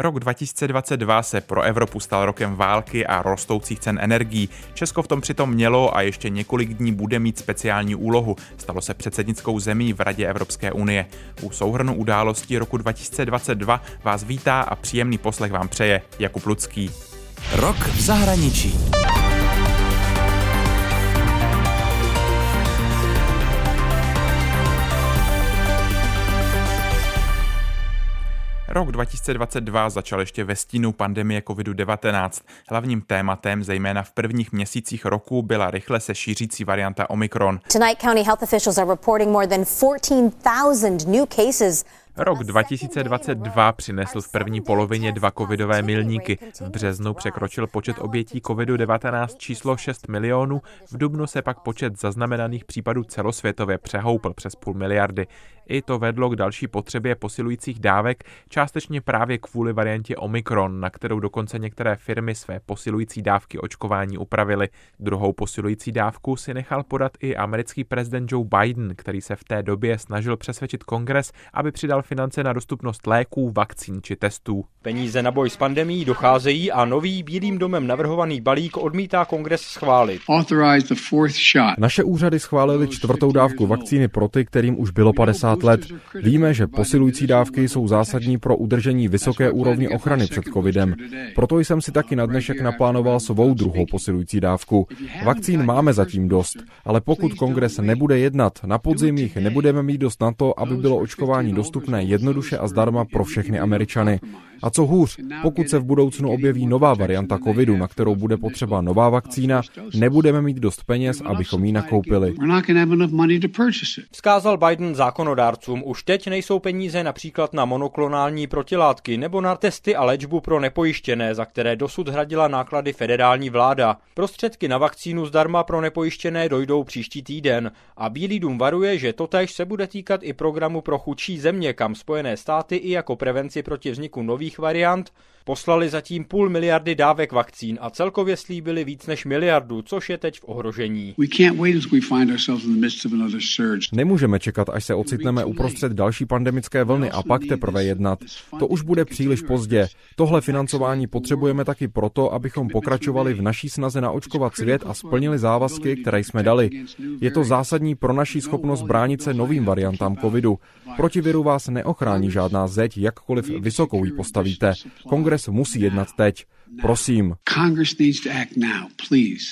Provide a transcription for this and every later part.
Rok 2022 se pro Evropu stal rokem války a rostoucích cen energií. Česko v tom přitom mělo a ještě několik dní bude mít speciální úlohu. Stalo se předsednickou zemí v Radě Evropské unie. U souhrnu událostí roku 2022 vás vítá a příjemný poslech vám přeje Jakub Lucký. Rok v zahraničí. Rok 2022 začal ještě ve stínu pandemie COVID-19. Hlavním tématem, zejména v prvních měsících roku, byla rychle se šířící varianta Omikron. Tonight, county health officials are reporting more than 14,000 new cases Rok 2022 přinesl v první polovině dva covidové milníky. V březnu překročil počet obětí covidu-19 číslo 6 milionů, v dubnu se pak počet zaznamenaných případů celosvětově přehoupl přes půl miliardy. I to vedlo k další potřebě posilujících dávek, částečně právě kvůli variantě Omikron, na kterou dokonce některé firmy své posilující dávky očkování upravily. Druhou posilující dávku si nechal podat i americký prezident Joe Biden, který se v té době snažil přesvědčit kongres, aby přidal finance na dostupnost léků, vakcín či testů. Peníze na boj s pandemí docházejí a nový Bílým domem navrhovaný balík odmítá kongres schválit. Naše úřady schválili čtvrtou dávku vakcíny pro ty, kterým už bylo 50 let. Víme, že posilující dávky jsou zásadní pro udržení vysoké úrovně ochrany před covidem. Proto jsem si taky na dnešek naplánoval svou druhou posilující dávku. Vakcín máme zatím dost, ale pokud kongres nebude jednat, na podzim jich nebudeme mít dost na to, aby bylo očkování dostupné jednoduše a zdarma pro všechny Američany. A co hůř, pokud se v budoucnu objeví nová varianta covidu, na kterou bude potřeba nová vakcína, nebudeme mít dost peněz, abychom ji nakoupili. Vzkázal Biden zákonodárcům, už teď nejsou peníze například na monoklonální protilátky nebo na testy a léčbu pro nepojištěné, za které dosud hradila náklady federální vláda. Prostředky na vakcínu zdarma pro nepojištěné dojdou příští týden a Bílý dům varuje, že totéž se bude týkat i programu pro chudší země, kam Spojené státy i jako prevenci proti vzniku nových variant Poslali zatím půl miliardy dávek vakcín a celkově slíbili víc než miliardu, což je teď v ohrožení. Nemůžeme čekat, až se ocitneme uprostřed další pandemické vlny a pak teprve jednat. To už bude příliš pozdě. Tohle financování potřebujeme taky proto, abychom pokračovali v naší snaze naočkovat svět a splnili závazky, které jsme dali. Je to zásadní pro naší schopnost bránit se novým variantám covidu. Proti viru vás neochrání žádná zeď, jakkoliv vysokou ji postavíte. Kongres Kongres musí jednat teď. Prosím.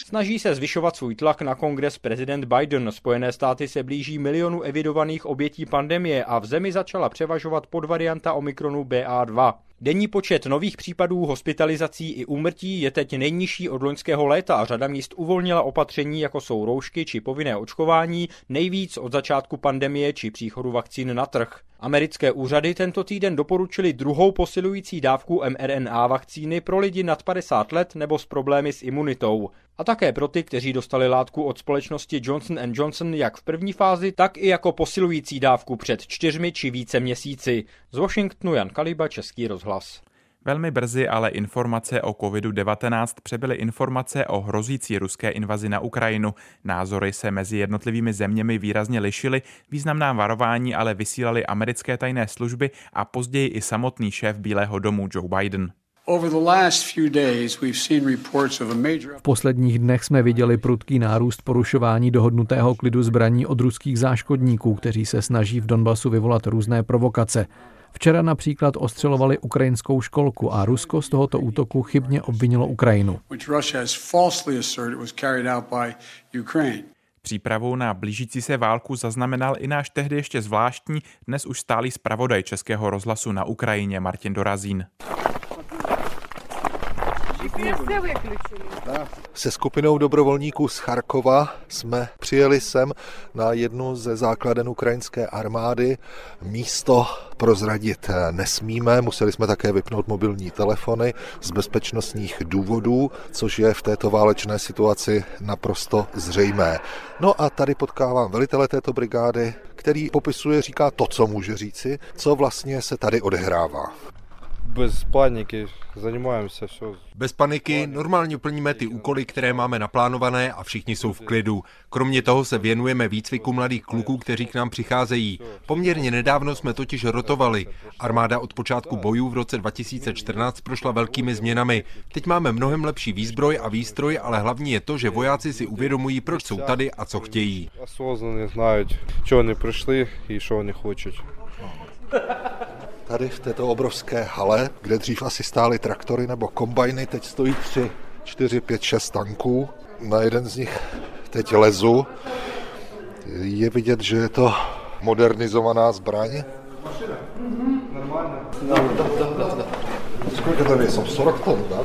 Snaží se zvyšovat svůj tlak na kongres prezident Biden. Spojené státy se blíží milionu evidovaných obětí pandemie a v zemi začala převažovat podvarianta Omikronu BA2. Denní počet nových případů hospitalizací i úmrtí je teď nejnižší od loňského léta a řada míst uvolnila opatření, jako jsou roušky či povinné očkování, nejvíc od začátku pandemie či příchodu vakcín na trh. Americké úřady tento týden doporučili druhou posilující dávku mRNA vakcíny pro lidi nad 50 let nebo s problémy s imunitou. A také pro ty, kteří dostali látku od společnosti Johnson Johnson jak v první fázi, tak i jako posilující dávku před čtyřmi či více měsíci. Z Washingtonu Jan Kaliba, Český rozhlas. Velmi brzy ale informace o COVID-19 přebyly informace o hrozící ruské invazi na Ukrajinu. Názory se mezi jednotlivými zeměmi výrazně lišily, významná varování ale vysílali americké tajné služby a později i samotný šéf Bílého domu Joe Biden. V posledních dnech jsme viděli prudký nárůst porušování dohodnutého klidu zbraní od ruských záškodníků, kteří se snaží v Donbasu vyvolat různé provokace. Včera například ostřelovali ukrajinskou školku a Rusko z tohoto útoku chybně obvinilo Ukrajinu. Přípravu na blížící se válku zaznamenal i náš tehdy ještě zvláštní, dnes už stálý zpravodaj Českého rozhlasu na Ukrajině Martin Dorazín. Se skupinou dobrovolníků z Charkova jsme přijeli sem na jednu ze základen ukrajinské armády. Místo prozradit nesmíme, museli jsme také vypnout mobilní telefony z bezpečnostních důvodů, což je v této válečné situaci naprosto zřejmé. No a tady potkávám velitele této brigády, který popisuje, říká to, co může říci, co vlastně se tady odehrává Bez paniky, zajímáme se все. Bez paniky, normálně plníme ty úkoly, které máme naplánované a všichni jsou v klidu. Kromě toho se věnujeme výcviku mladých kluků, kteří k nám přicházejí. Poměrně nedávno jsme totiž rotovali. Armáda od počátku bojů v roce 2014 prošla velkými změnami. Teď máme mnohem lepší výzbroj a výstroj, ale hlavní je to, že vojáci si uvědomují, proč jsou tady a co chtějí. Осознанно знають, чого вони прийшли і що вони хочуть. Tady v této obrovské hale, kde dřív asi stály traktory nebo kombajny, teď stojí tři, čtyři, pět, šest tanků. Na jeden z nich teď lezu. Je vidět, že je to modernizovaná zbraň. Сколько там весом? 40 тонн, да?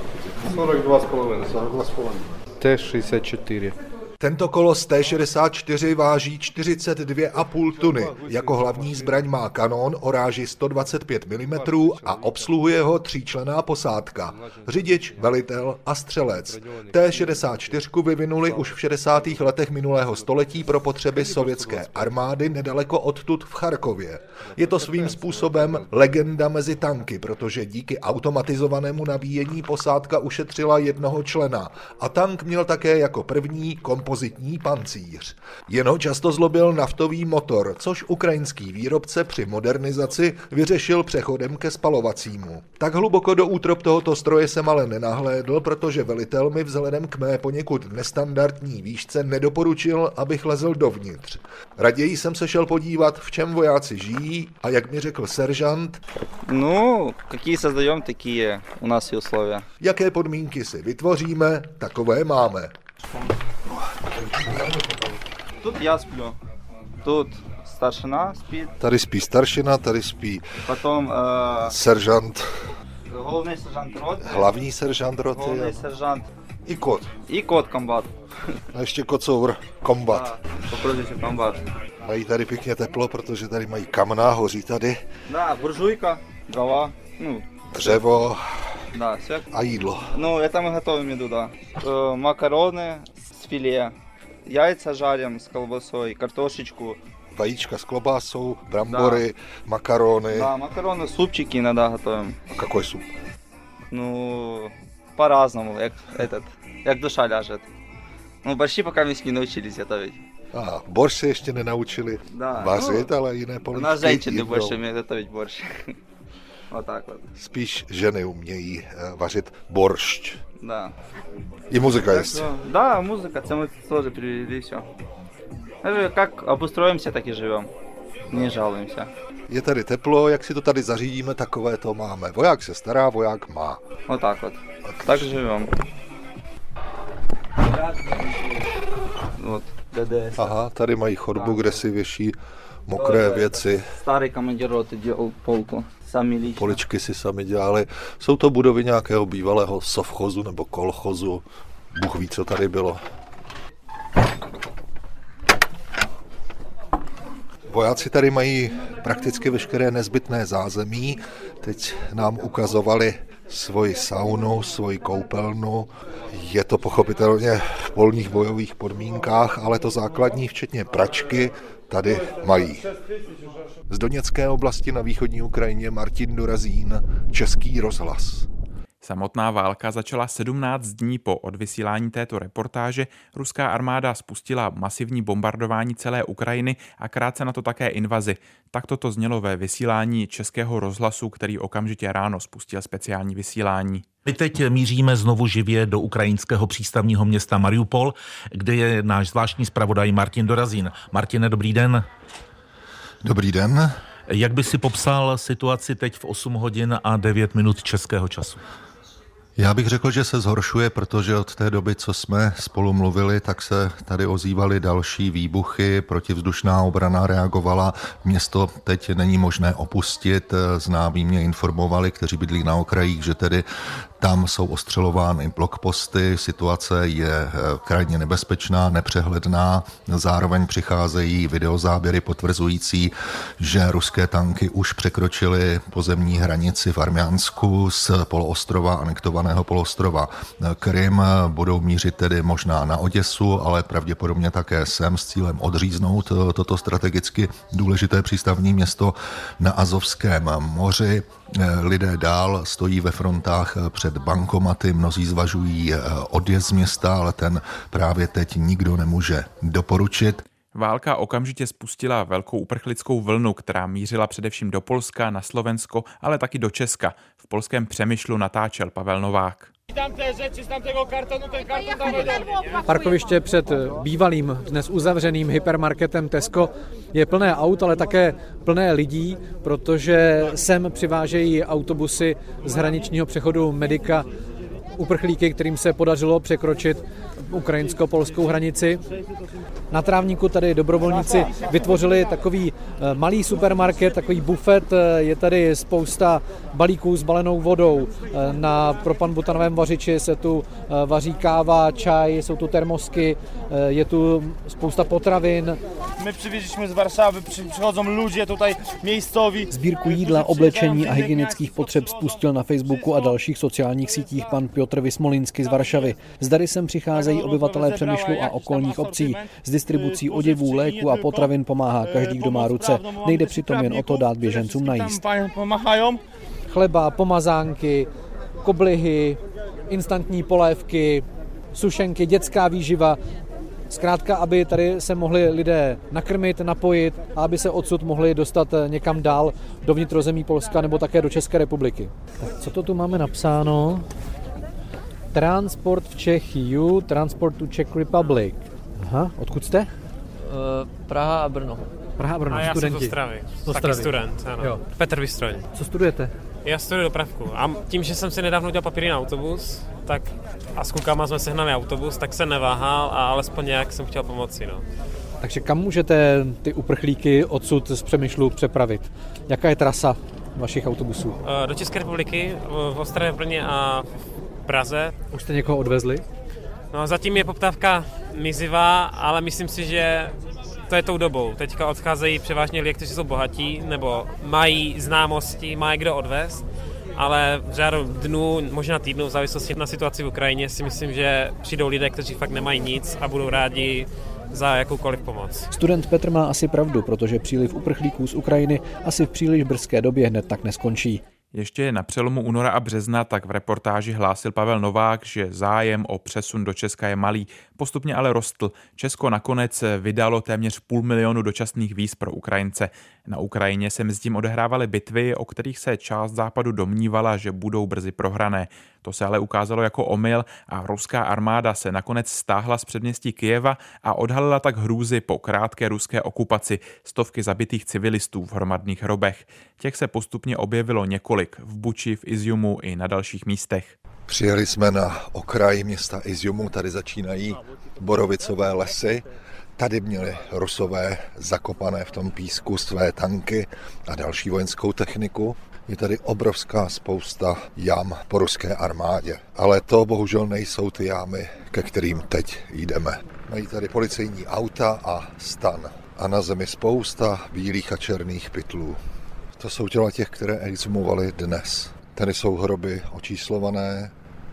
42,5. 42,5. Т-64. Tento kolos T-64 váží 42,5 tuny. Jako hlavní zbraň má kanón o ráži 125 mm a obsluhuje ho tříčlená posádka. Řidič, velitel a střelec. T-64 vyvinuli už v 60. letech minulého století pro potřeby sovětské armády nedaleko odtud v Charkově. Je to svým způsobem legenda mezi tanky, protože díky automatizovanému nabíjení posádka ušetřila jednoho člena a tank měl také jako první kompozitní pancíř. Jen ho často zlobil naftový motor, což ukrajinský výrobce při modernizaci vyřešil přechodem ke spalovacímu. Tak hluboko do útrop tohoto stroje jsem ale nenahlédl, protože velitel mi vzhledem k mé poněkud nestandardní výšce nedoporučil, abych lezl dovnitř. Raději jsem se šel podívat, v čem vojáci žijí a jak mi řekl seržant, Ну, какие создаем, такие у нас и условия. jaké podmínky si vytvoříme, takové máme. Тут я сплю, тут старшина спит, Tady spí staršina, tady spí потом э, seržant, головний сержант роти, hlavní seržant roty головний a- сержант i kot. і кот комбат. A ještě kocour, kombat. Да, по прозвищу комбат. Mají tady pěkně teplo, protože tady mají kamna, hoří tady Да, буржуйка, дрова, ну, dřevo да, все. a jídlo. Ну, это мы готовим еду, да. Э, макароны с филе, яйца жарим с колбасой, картошечку. Vajíčka s klobásou, brambory, makarony. Да, макароны, супчики иногда готовим. A какой суp? Ну, по-разному, як этот, як душа ляжет. Ну, борщи пока мы не научились готовить. A borš se ještě nenaučili Да. vařit, ну, ale jiné у poličky нас женщины больше умеют готовить борщ. Вот так вот, Spíš ženy umějí eh, vařit boršť. да. I muzika Так jest. что, да, музыка, это мы тоже привели все. Как обустроимся, так и живем. Не жалуемся. Je tady teplo, jak si to tady zařídíme, takové to máme. Voják se stará, voják má. Вот так вот. Так живем. Вот, ДДС. Aha, tady mají chodbu, kde si věší mokré věci. Старый командир роты делал полку. sami líčí. No. Poličky si sami dělali. jsou to budovy nějakého bývalého sovchozu nebo kolchozu. Bůh ví, co tady bylo. Vojáci tady mají prakticky veškeré nezbytné zázemí. Teď nám ukazovali svoji saunu, svoji koupelnu. Je to pochopitelně v polních bojových podmínkách, ale to základní, včetně pračky, tady mají. Z Doněcké oblasti na východní Ukrajině Martin Dorazín, Český rozhlas. Samotná válka začala 17 dní po odvysílání této reportáže. Ruská armáda spustila masivní bombardování celé Ukrajiny a krátce na to také invazi. Takto to znělo ve vysílání Českého rozhlasu, který okamžitě ráno spustil speciální vysílání. My teď míříme znovu živě do ukrajinského přístavního města Mariupol, kde je náš zvláštní zpravodaj Martin Dorazín. Martine, dobrý den. Dobrý den. Jak by si popsal situaci teď v 8 hodin a 9 minut českého času? Já bych řekl, že se zhoršuje, protože od té doby, co jsme spolu mluvili, tak se tady ozývaly další výbuchy, protivzdušná obrana reagovala, město teď není možné opustit, známí mě informovali, kteří bydlí na okrajích, že tedy tam jsou ostřelovány blokposty, situace je krajně nebezpečná, nepřehledná, zároveň přicházejí videozáběry potvrzující, že ruské tanky už překročily pozemní hranici v Armiansku z poloostrova anektované Černého polostrova Krym. Budou mířit tedy možná na Oděsu, ale pravděpodobně také sem s cílem odříznout toto strategicky důležité přístavní město na Azovském moři. Lidé dál stojí ve frontách před bankomaty, mnozí zvažují odjezd z města, ale ten právě teď nikdo nemůže doporučit. Válka okamžitě spustila velkou uprchlickou vlnu, která mířila především do Polska, na Slovensko, ale taky do Česka. V polském Přemyšlu natáčel Pavel Novák. Parkoviště před bývalým, dnes uzavřeným hypermarketem Tesco je plné aut, ale také plné lidí, protože sem přivážejí autobusy z hraničního přechodu Medika uprchlíky, kterým se podařilo překročit ukrajinsko-polskou hranici. Na trávníku tady dobrovolníci vytvořili takový eh, malý supermarket, takový bufet, eh, je tady spousta balíků s balenou vodou. Eh, na propan-butanovém vařiči se tu vaří káva, čaj, jsou tu termosky, je tu spousta potravin. My přivížíme z Varšavy, přichodzą ludzie tutaj miejscowi. Sbírku jídla, oblečení a hygienických potřeb spustil na Facebooku a dalších sociálních sítích pan Piotr Vysmolinsky z Varšavy. Zdary sem přicházejí obyvatelé Přemýšlu a okolních obcí. S distribucí oděvů, léku a potravin pomáhá každý, kdo má ruce. Nejde přitom jen o to dát běžencům najíst. Chleba, pomazánky, koblihy, instantní polévky, sušenky, dětská výživa, Zkrátka, aby tady se mohli lidé nakrmit, napojit a aby se odsud mohli dostat někam dál do vnitrozemí Polska nebo také do České republiky. Tak co to tu máme napsáno? Transport v Čechiju, Transport to Czech Republic. Aha, odkud jste? Uh, Praha a Brno. Praha a Brno, a já studenti. jsem z Ostravy. Z Taky student, ano. Jo. Petr Vystroň. Co studujete? Já studuji dopravku a tím, že jsem si nedávno udělal papíry na autobus, tak a s klukama jsme sehnali autobus, tak jsem neváhal a alespoň nějak jsem chtěl pomoci. No. Takže kam můžete ty uprchlíky odsud z Přemýšlu přepravit? Jaká je trasa vašich autobusů? Do České republiky, v Ostravě, Brně a Praze. Už jste někoho odvezli? No zatím je poptávka mizivá, ale myslím si, že to je tou dobou. Teďka odcházejí převážně lidi, kteří jsou bohatí, nebo mají známosti, mají kdo odvést, ale v řádu dnů, možná týdnů, v závislosti na situaci v Ukrajině, si myslím, že přijdou lidé, kteří fakt nemají nic a budou rádi za jakoukoliv pomoc. Student Petr má asi pravdu, protože příliv uprchlíků z Ukrajiny asi v příliš brzké době hned tak neskončí. Ještě na přelomu února a března tak v reportáži hlásil Pavel Novák, že zájem o přesun do Česka je malý, postupně ale rostl. Česko nakonec vydalo téměř půl milionu dočasných víz pro Ukrajince. Na Ukrajině se mezi tím odehrávaly bitvy, o kterých se část západu domnívala, že budou brzy prohrané. To se ale ukázalo jako omyl a ruská armáda se nakonec stáhla z předměstí Kijeva a odhalila tak hrůzy po krátké ruské okupaci stovky zabitých civilistů v hromadných hrobech. Těch se postupně objevilo několik v Buči, v Iziumu i na dalších místech. Přijeli jsme na okraj města Iziumu, tady začínají borovicové lesy. Tady měli rusové zakopané v tom písku své tanky a další vojenskou techniku. Je tady obrovská spousta jam po ruské armádě. Ale to bohužel nejsou ty jámy, ke kterým teď jdeme. Mají tady policejní auta a stan. A na zemi spousta bílých a černých pytlů. To jsou těla těch, které exhumovali dnes. Tady jsou hroby očíslované,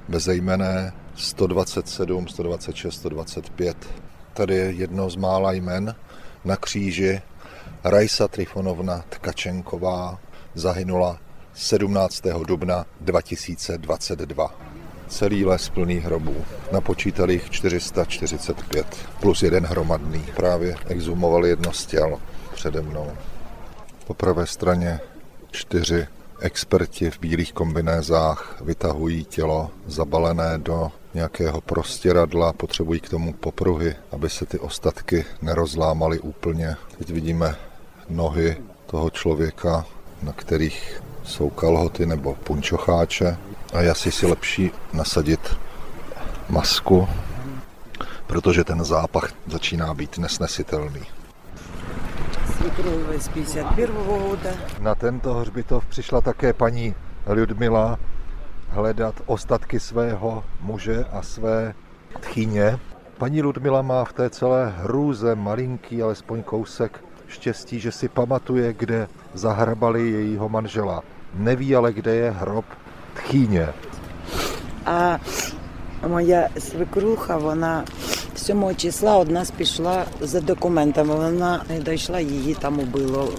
bezejmené, 127, 126, 125. Tady je jedno z mála jmen na kříži. Rajsa Trifonovna Tkačenková zahynula 17. dubna 2022. Celý les plný hrobů. Napočítali jich 445 plus jeden hromadný. Právě exhumovali jedno z těl přede mnou. Po pravé straně čtyři experti v bílých kombinézách vytahují tělo zabalené do nějakého prostěradla, potřebují k tomu popruhy, aby se ty ostatky nerozlámaly úplně. Teď vidíme nohy toho člověka, na kterých jsou kalhoty nebo punčocháče a je asi si lepší nasadit masku, protože ten zápach začíná být nesnesitelný z 51 года. Na tento hřbitov přišla také paní Ludmila hledat ostatky svého muže a své tchyně. Paní Ludmila má v té celé hrůze malinký, alespoň kousek štěstí, že si pamatuje, kde zahrabali jejího manžela. Neví ale, kde je hrob tchýně. А моя свекруха, вона 7 числа од нас пішла за документами. Вона не дійшла, її там убило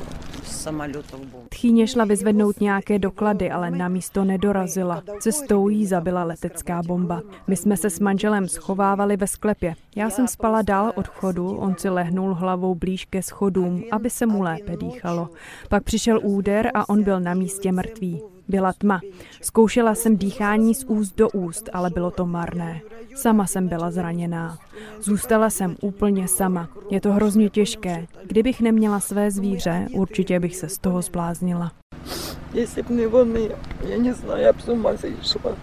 Tchýně šla vyzvednout nějaké doklady, ale na místo nedorazila. Cestou jí zabila letecká bomba. My jsme se s manželem schovávali ve sklepě. Já jsem spala dál od chodu, on si lehnul hlavou blíž ke schodům, aby se mu lépe dýchalo. Pak přišel úder a on byl na místě mrtvý. Byla tma. Zkoušela jsem dýchání z úst do úst, ale bylo to marné. Sama jsem byla zraněná. Zůstala jsem úplně sama. Je to hrozně těžké. Kdybych neměla své zvíře, určitě bych se z toho zbláznila. Jestli by вони, já neznám, já bych с ума шла.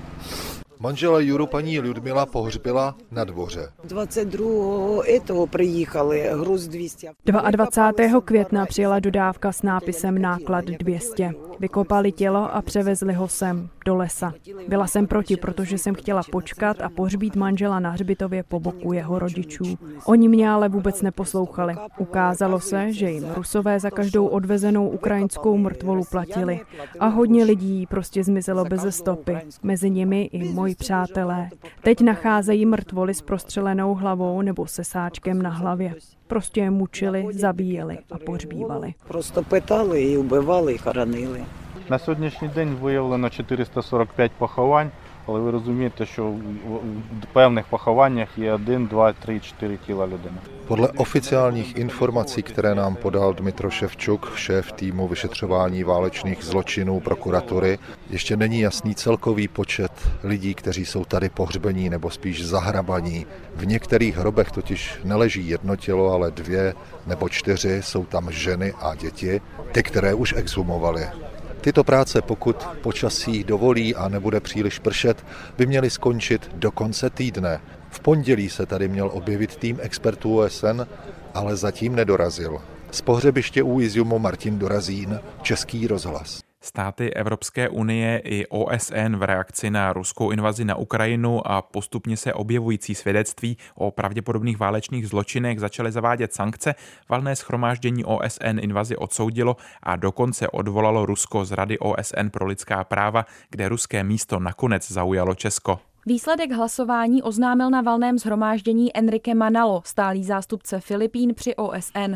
Manžela Juru paní Ludmila pohřbila na dvoře. 22. toho přijíchali, hruz 200. 22. května přijela dodávka s nápisem náklad 200. Vykopali tělo a převezli ho sem, do lesa. Byla jsem proti, protože jsem chtěla počkat a pohřbít manžela na hřbitově po boku jeho rodičů. Oni mě ale vůbec neposlouchali. Ukázalo se, že jim rusové za každou odvezenou ukrajinskou mrtvolu platili. A hodně lidí prostě zmizelo bez stopy. Mezi nimi i moji přátelé. Teď nacházejí mrtvoly s prostřelenou hlavou nebo se sáčkem na hlavě. Prostě je mučili, zabíjeli a pohřbívali. Просто питали і вбивали, і хоронили. На сьогоднішній день виявлено 445 поховань, але ви розумієте, що в певних похованнях є 1, 2, 3, 4 тіла людини. Podle oficiálních informací, které nám podal Dmitro Ševčuk, šéf týmu vyšetřování válečných zločinů prokuratury, ještě není jasný celkový počet lidí, kteří jsou tady pohřbení nebo spíš zahrabaní. V některých hrobech totiž neleží jedno tělo, ale dvě nebo čtyři, jsou tam ženy a děti, ty, které už exhumovali. Tyto práce, pokud počasí dovolí a nebude příliš pršet, by měly skončit do konce týdne. V pondělí se tady měl objevit tým expertů OSN, ale zatím nedorazil. Z pohřebiště u Iziumu Martin Dorazín, Český rozhlas. Státy Evropské unie i OSN v reakci na ruskou invazi na Ukrajinu a postupně se objevující svědectví o pravděpodobných válečných zločinech začaly zavádět sankce. Valné schromáždění OSN invazi odsoudilo a dokonce odvolalo Rusko z Rady OSN pro lidská práva, kde ruské místo nakonec zaujalo Česko. Výsledek hlasování oznámil na valném zhromáždění Enrique Manalo, stálý zástupce Filipín při OSN.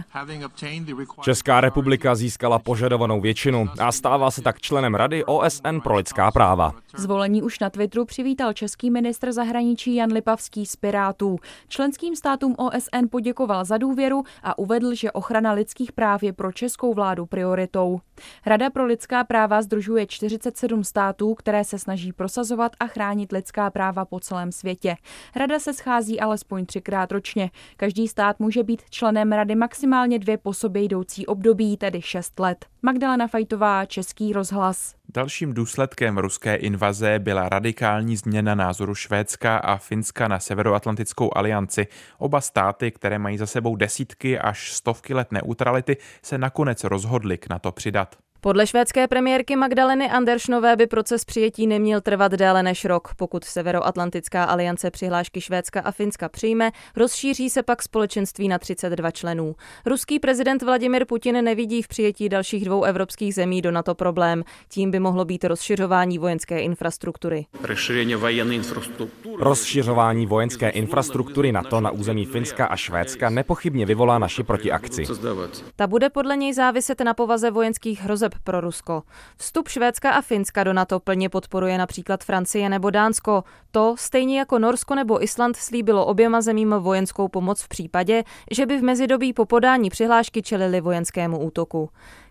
Česká republika získala požadovanou většinu a stává se tak členem Rady OSN pro lidská práva. Zvolení už na Twitteru přivítal český ministr zahraničí Jan Lipavský z Pirátů. Členským státům OSN poděkoval za důvěru a uvedl, že ochrana lidských práv je pro českou vládu prioritou. Rada pro lidská práva združuje 47 států, které se snaží prosazovat a chránit lidská práva po celém světě. Rada se schází alespoň třikrát ročně. Každý stát může být členem rady maximálně dvě po sobě jdoucí období, tedy šest let. Magdalena Fajtová, Český rozhlas. Dalším důsledkem ruské invaze byla radikální změna názoru Švédska a Finska na Severoatlantickou alianci. Oba státy, které mají za sebou desítky až stovky let neutrality, se nakonec rozhodly k NATO přidat. Podle švédské premiérky Magdaleny Anderšnové by proces přijetí neměl trvat déle než rok. Pokud Severoatlantická aliance přihlášky Švédska a Finska přijme, rozšíří se pak společenství na 32 členů. Ruský prezident Vladimir Putin nevidí v přijetí dalších dvou evropských zemí do NATO problém. Tím by mohlo být rozšiřování vojenské infrastruktury. Rozšiřování vojenské infrastruktury NATO na území Finska a Švédska nepochybně vyvolá naši protiakci. Ta bude podle něj záviset na povaze vojenských hrozeb pro Rusko. Vstup Švédska a Finska do NATO plně podporuje například Francie nebo Dánsko. To, stejně jako Norsko nebo Island, slíbilo oběma zemím vojenskou pomoc v případě, že by v mezidobí po podání přihlášky čelili vojenskému útoku.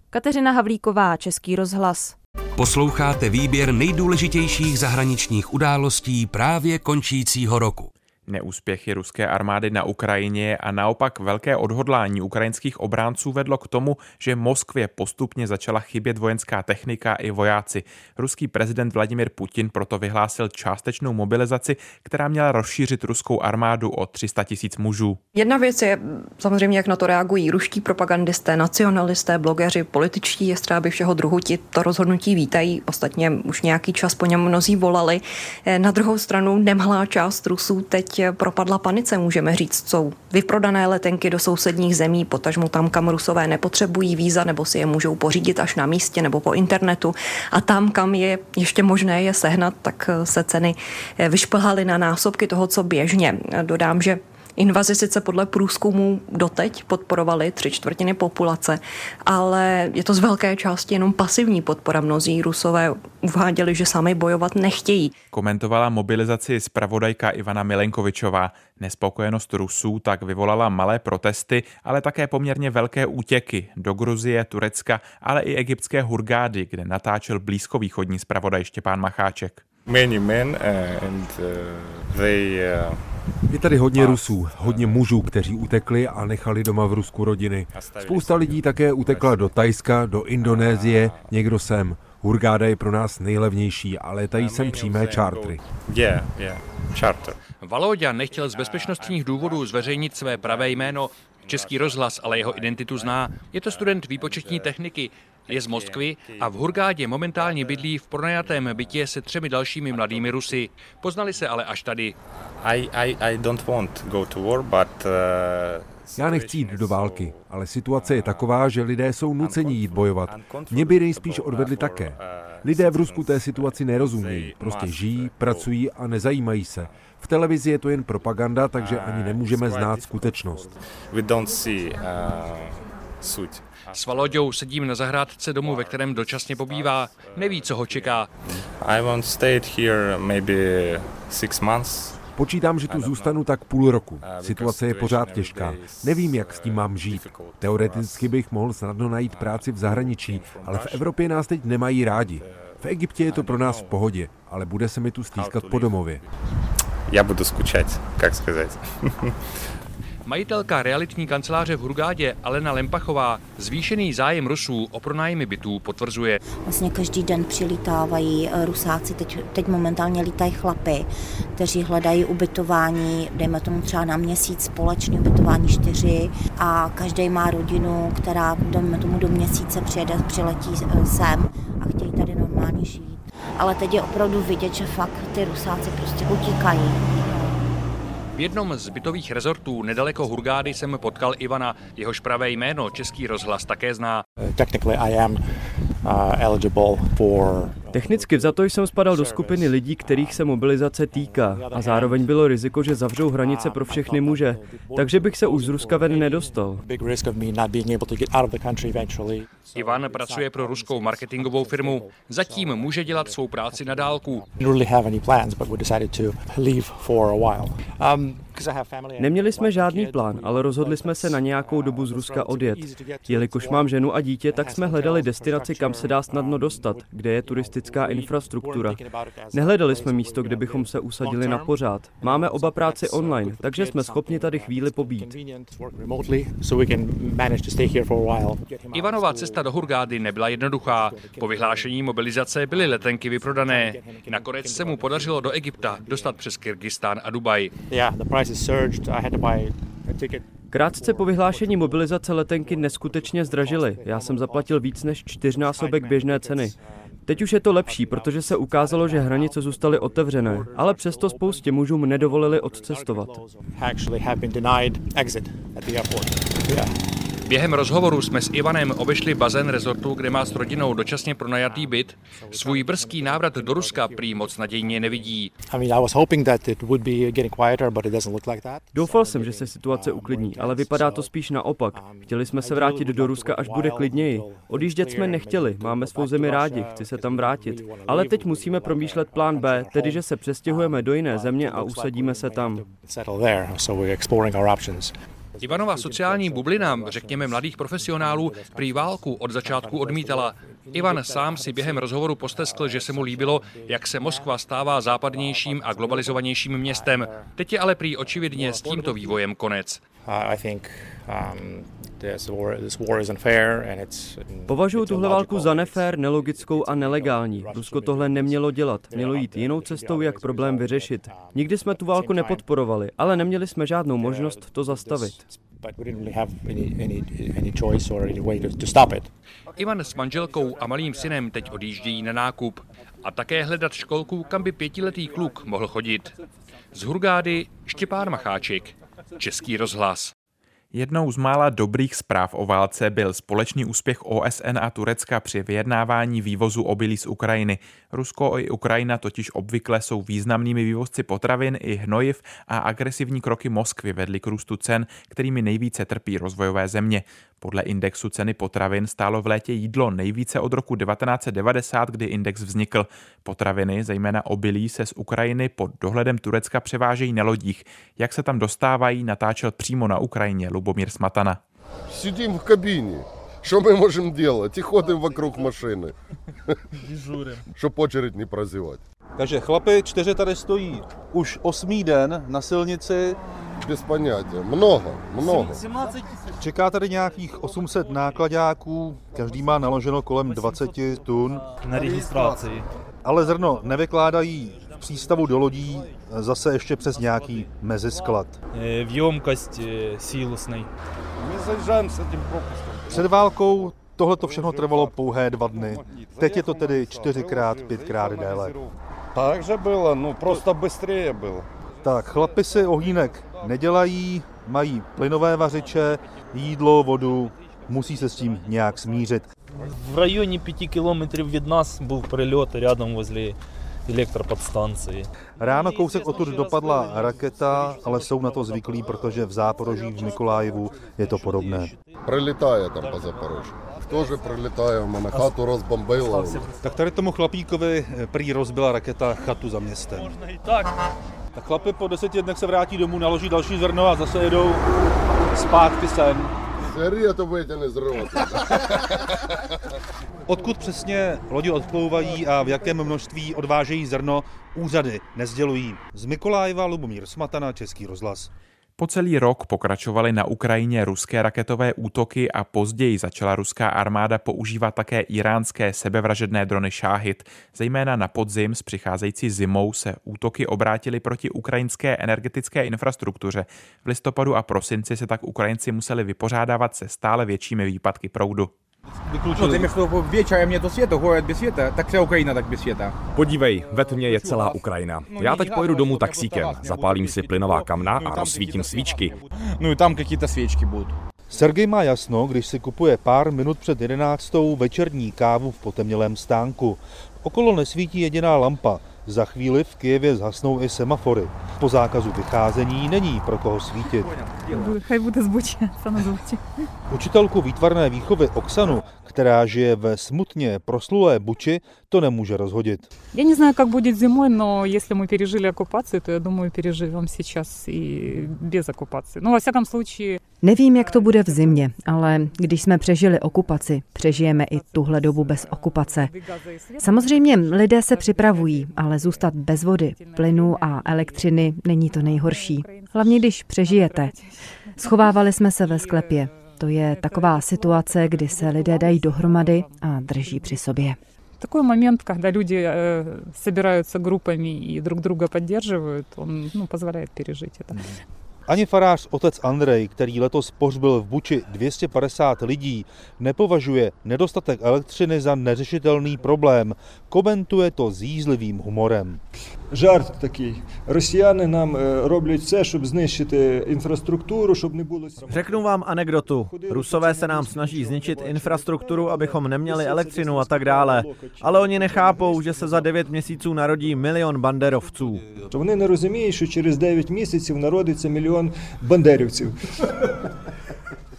Kateřina Havlíková, Český rozhlas. Posloucháte výběr nejdůležitějších zahraničních událostí právě končícího roku. Neúspěchy ruské armády na Ukrajině a naopak velké odhodlání ukrajinských obránců vedlo k tomu, že Moskvě postupně začala chybět vojenská technika i vojáci. Ruský prezident Vladimir Putin proto vyhlásil částečnou mobilizaci, která měla rozšířit ruskou armádu o 300 tisíc mužů. Jedna věc je samozřejmě, jak na to reagují ruští propagandisté, nacionalisté, blogeři, političtí jestřáby všeho druhu, ti to rozhodnutí vítají. Ostatně už nějaký čas po něm mnozí volali. Na druhou stranu nemalá část Rusů teď teď propadla panice, můžeme říct, jsou vyprodané letenky do sousedních zemí, potažmo tam, kam rusové nepotřebují víza, nebo si je můžou pořídit až na místě nebo po internetu. A tam, kam je ještě možné je sehnat, tak se ceny vyšplhaly na násobky toho, co běžně. Dodám, že Invazi sice podle průzkumů doteď podporovali tři čtvrtiny populace, ale je to z velké části jenom pasivní podpora. Mnozí Rusové uváděli, že sami bojovat nechtějí. Komentovala mobilizaci zpravodajka Ivana Milenkovičová. Nespokojenost Rusů tak vyvolala malé protesty, ale také poměrně velké útěky do Gruzie, Turecka, ale i egyptské Hurgády, kde natáčel blízkovýchodní zpravodaj Štěpán Macháček. Many men uh, and uh, they uh, je tady hodně Rusů, hodně mužů, kteří utekli a nechali doma v Rusku rodiny. Spousta lidí také utekla do Tajska, do Indonésie, někdo sem. Hurgáda je pro nás nejlevnější, ale létají sem přímé čártry. Yeah, yeah, charter. Valóďa nechtěl z bezpečnostních důvodů zveřejnit své pravé jméno. Český rozhlas ale jeho identitu zná. Je to student výpočetní techniky, je z Moskvy a v Hurgádě momentálně bydlí v pronajatém bytě se třemi dalšími mladými Rusy. Poznali se ale až tady. I, I, I don't want go to war, but, uh... Já nechci jít do války, ale situace je taková, že lidé jsou nuceni jít bojovat. Mě by nejspíš odvedli také. Lidé v Rusku té situaci nerozumějí, prostě žijí, pracují a nezajímají se. V televizi je to jen propaganda, takže ani nemůžeme znát skutečnost. We don't see, uh, suť. S Valoďou sedím na zahrádce domu, ve kterém dočasně pobývá. Neví, co ho čeká. I won't stay here maybe six months. Počítám, že tu zůstanu tak půl roku. Situace je pořád těžká. Nevím, jak s tím mám žít. Teoreticky bych mohl snadno najít práci v zahraničí, ale v Evropě nás teď nemají rádi. V Egyptě je to pro nás v pohodě, ale bude se mi tu stýskat po domově. Já budu skučet, jak сказать. Majitelka realitní kanceláře v Hurgádě Alena Lempachová zvýšený zájem Rusů o pronájmy bytů potvrzuje. Vlastně každý den přilítávají eh, Rusáci, teď, teď momentálně lítají chlapy, kteří hledají ubytování, dejme tomu třeba na měsíc společný ubytování čtyři a každý má rodinu, která dejme tomu do měsíce přijede, přiletí eh, sem a chtějí tady normálně žít. Ale teď je opravdu vidět, že fakt ty Rusáci prostě utíkají. V jednom z bytových rezortů nedaleko Hurgády jsem potkal Ivana. Jehož pravé jméno Český rozhlas také zná. Technically I am uh, eligible for Technicky vzato jsem spadal do skupiny lidí, kterých se mobilizace týká a zároveň bylo riziko, že zavřou hranice pro všechny muže, takže bych se už z Ruska ven nedostal. Ivan pracuje pro ruskou marketingovou firmu. Zatím může dělat svou práci na dálku. Neměli jsme žádný plán, ale rozhodli jsme se na nějakou dobu z Ruska odjet. Jelikož mám ženu a dítě, tak jsme hledali destinaci, kam se dá snadno dostat, kde je turistická infrastruktura. Nehledali jsme místo, kde bychom se usadili na pořád. Máme oba práci online, takže jsme schopni tady chvíli pobít. Ivanová cesta do Hurgády nebyla jednoduchá. Po vyhlášení mobilizace byly letenky vyprodané. Nakonec se mu podařilo do Egypta dostat přes Kyrgyzstán a Dubaj. Krátce po vyhlášení mobilizace letenky neskutečně zdražily. Já jsem zaplatil víc než čtyřnásobek běžné ceny. Teď už je to lepší, protože se ukázalo, že hranice zůstaly otevřené, ale přesto spoustě mužům nedovolili odcestovat. Během rozhovoru jsme s Ivanem obešli bazén rezortu, kde má s rodinou dočasně pronajatý byt. Svůj brzký návrat do Ruska prý moc nadějně nevidí. Doufal jsem, že se situace uklidní, ale vypadá to spíš naopak. Chtěli jsme se vrátit do Ruska, až bude klidněji. Odjíždět jsme nechtěli, máme svou zemi rádi, chci se tam vrátit. Ale teď musíme promýšlet plán B, tedy že se přestěhujeme do jiné země a usadíme se tam. Ivanova sociální bublina, řekněme mladých profesionálů, prý válku od začátku odmítala. Ivan sám si během rozhovoru posteskl, že se mu líbilo, jak se Moskva stává západnějším a globalizovanějším městem. Teď je ale prý očividně s tímto vývojem konec. Považuji tuhle válku za nefér, nelogickou a nelegální. Rusko tohle nemělo dělat. Mělo jít jinou cestou, jak problém vyřešit. Nikdy jsme tu válku nepodporovali, ale neměli jsme žádnou možnost to zastavit. Ivan s manželkou a malým synem teď odjíždějí na nákup a také hledat školku, kam by pětiletý kluk mohl chodit. Z Hurgády Štěpán Macháček, Český rozhlas. Jednou z mála dobrých zpráv o válce byl společný úspěch OSN a Turecka při vyjednávání vývozu obilí z Ukrajiny. Rusko i Ukrajina totiž obvykle jsou významnými vývozci potravin i hnojiv a agresivní kroky Moskvy vedly k růstu cen, kterými nejvíce trpí rozvojové země. Podle indexu ceny potravin stálo v létě jídlo nejvíce od roku 1990, kdy index vznikl. Potraviny, zejména obilí, se z Ukrajiny pod dohledem Turecka převážejí na lodích. Jak se tam dostávají, natáčel přímo na Ukrajině Lubomír Smatana. Сидим в кабине. Что мы можем делать? И ходим вокруг машины. Дежурим. Чтоб очередь не прозевать. Takže chlapi čtyři tady stojí už osmý den na silnici. Bez понятия. Mnoho, mnoho. Čeká tady nějakých 800 nákladáků, každý má naloženo kolem 20 tun. Na registraci. Ale zrno nevykládají v přístavu do lodí zase ještě přes nějaký mezisklad. V емкость силосной. Мы заезжаем с этим пропуском. Před válkou tohle to všechno trvalo pouhé dva dny. Teď je to tedy čtyřikrát, pětkrát déle. Takže bylo, no просто быстрее было. Tak, chlapi si ohýnek nedělají, mají plynové vařiče, jídlo, vodu, musí se s tím nějak smířit. В районе 5 километров від нас був прильот рядом возле elektropodstanci. Ráno kousek odtud dopadla raketa, ale jsou na to zvyklí, protože v Záporoží v Mikolájevu je to podobné. Прилітає там по Запорожжю. Тоже прилітає, у мене хату розбомбило. Tak tady tomu chlapíkovi prý rozbila raketa chatu za městem. Tak. Tak chlapi po deseti dnech se vrátí domů, naloží další zrno a zase jedou zpátky sem. sféry a to budete nezdrovat. Odkud přesně lodi odplouvají a v jakém množství odvážejí zrno, úřady nezdělují. Z Mikolájeva Lubomír Smatana, Český rozhlas. Po celý rok pokračovaly na Ukrajině ruské raketové útoky a později začala ruská armáda používat také iránské sebevražedné drony Šáhid. Zejména na podzim s přicházející zimou se útoky obrátily proti ukrajinské energetické infrastruktuře. V listopadu a prosinci se tak Ukrajinci museli vypořádávat se stále většími výpadky proudu. No, ty myslíš, větším je to světa, hojet bez světa, tak třeba Ukrajina tak bez světa. Podívej, ve tmě je celá Ukrajina. Já teď pojedu domů taxíkem, zapálím si plynová kamna a rozsvítím svíčky. No i tam какие-то svíčky budou. Sergej má jasno, když si kupuje pár minut před jedenáctou večerní kávu v potemnělém stánku. Okolo nesvítí jediná lampa. Za chvíli v Kijevě zhasnou i semafory. Po zákazu vycházení není pro koho svítit. Učitelku výtvarné výchovy Oksanu která žije ve smutně proslulé Buči, to nemůže rozhodit. Я не знаю, как будет зимой, но если мы пережили оккупацию, то я думаю, переживем сейчас и без оккупации. Ну, во всяком случае... Nevím, jak to bude v zimě, ale když jsme přežili okupaci, přežijeme i tuhle dobu bez okupace. Samozřejmě lidé se připravují, ale zůstat bez vody, plynu a elektřiny není to nejhorší. Hlavně když přežijete. Schovávali jsme se ve sklepě. To je taková situace, kdy se lidé dají dohromady a drží při sobě. Такой момент, когда люди э, собираются группами и друг друга поддерживают, он ну, позволяет пережить это. Ani farář otec Andrej, který letos pohřbil v Buči 250 lidí, nepovažuje nedostatek elektřiny za neřešitelný problém. Komentuje to s jízlivým humorem. Жарт такий. Росіяни нам е, роблять все, щоб знищити інфраструктуру, щоб не було. Řeknu vám anekdotu. Rusové se nám snaží zničit infrastrukturu, abychom neměli elektřinu a tak dále. Ale oni nechápou, že se za 9 měsíců narodí milion banderovců. Вони не розуміють, що через 9 місяців народиться мільйон бандерівців.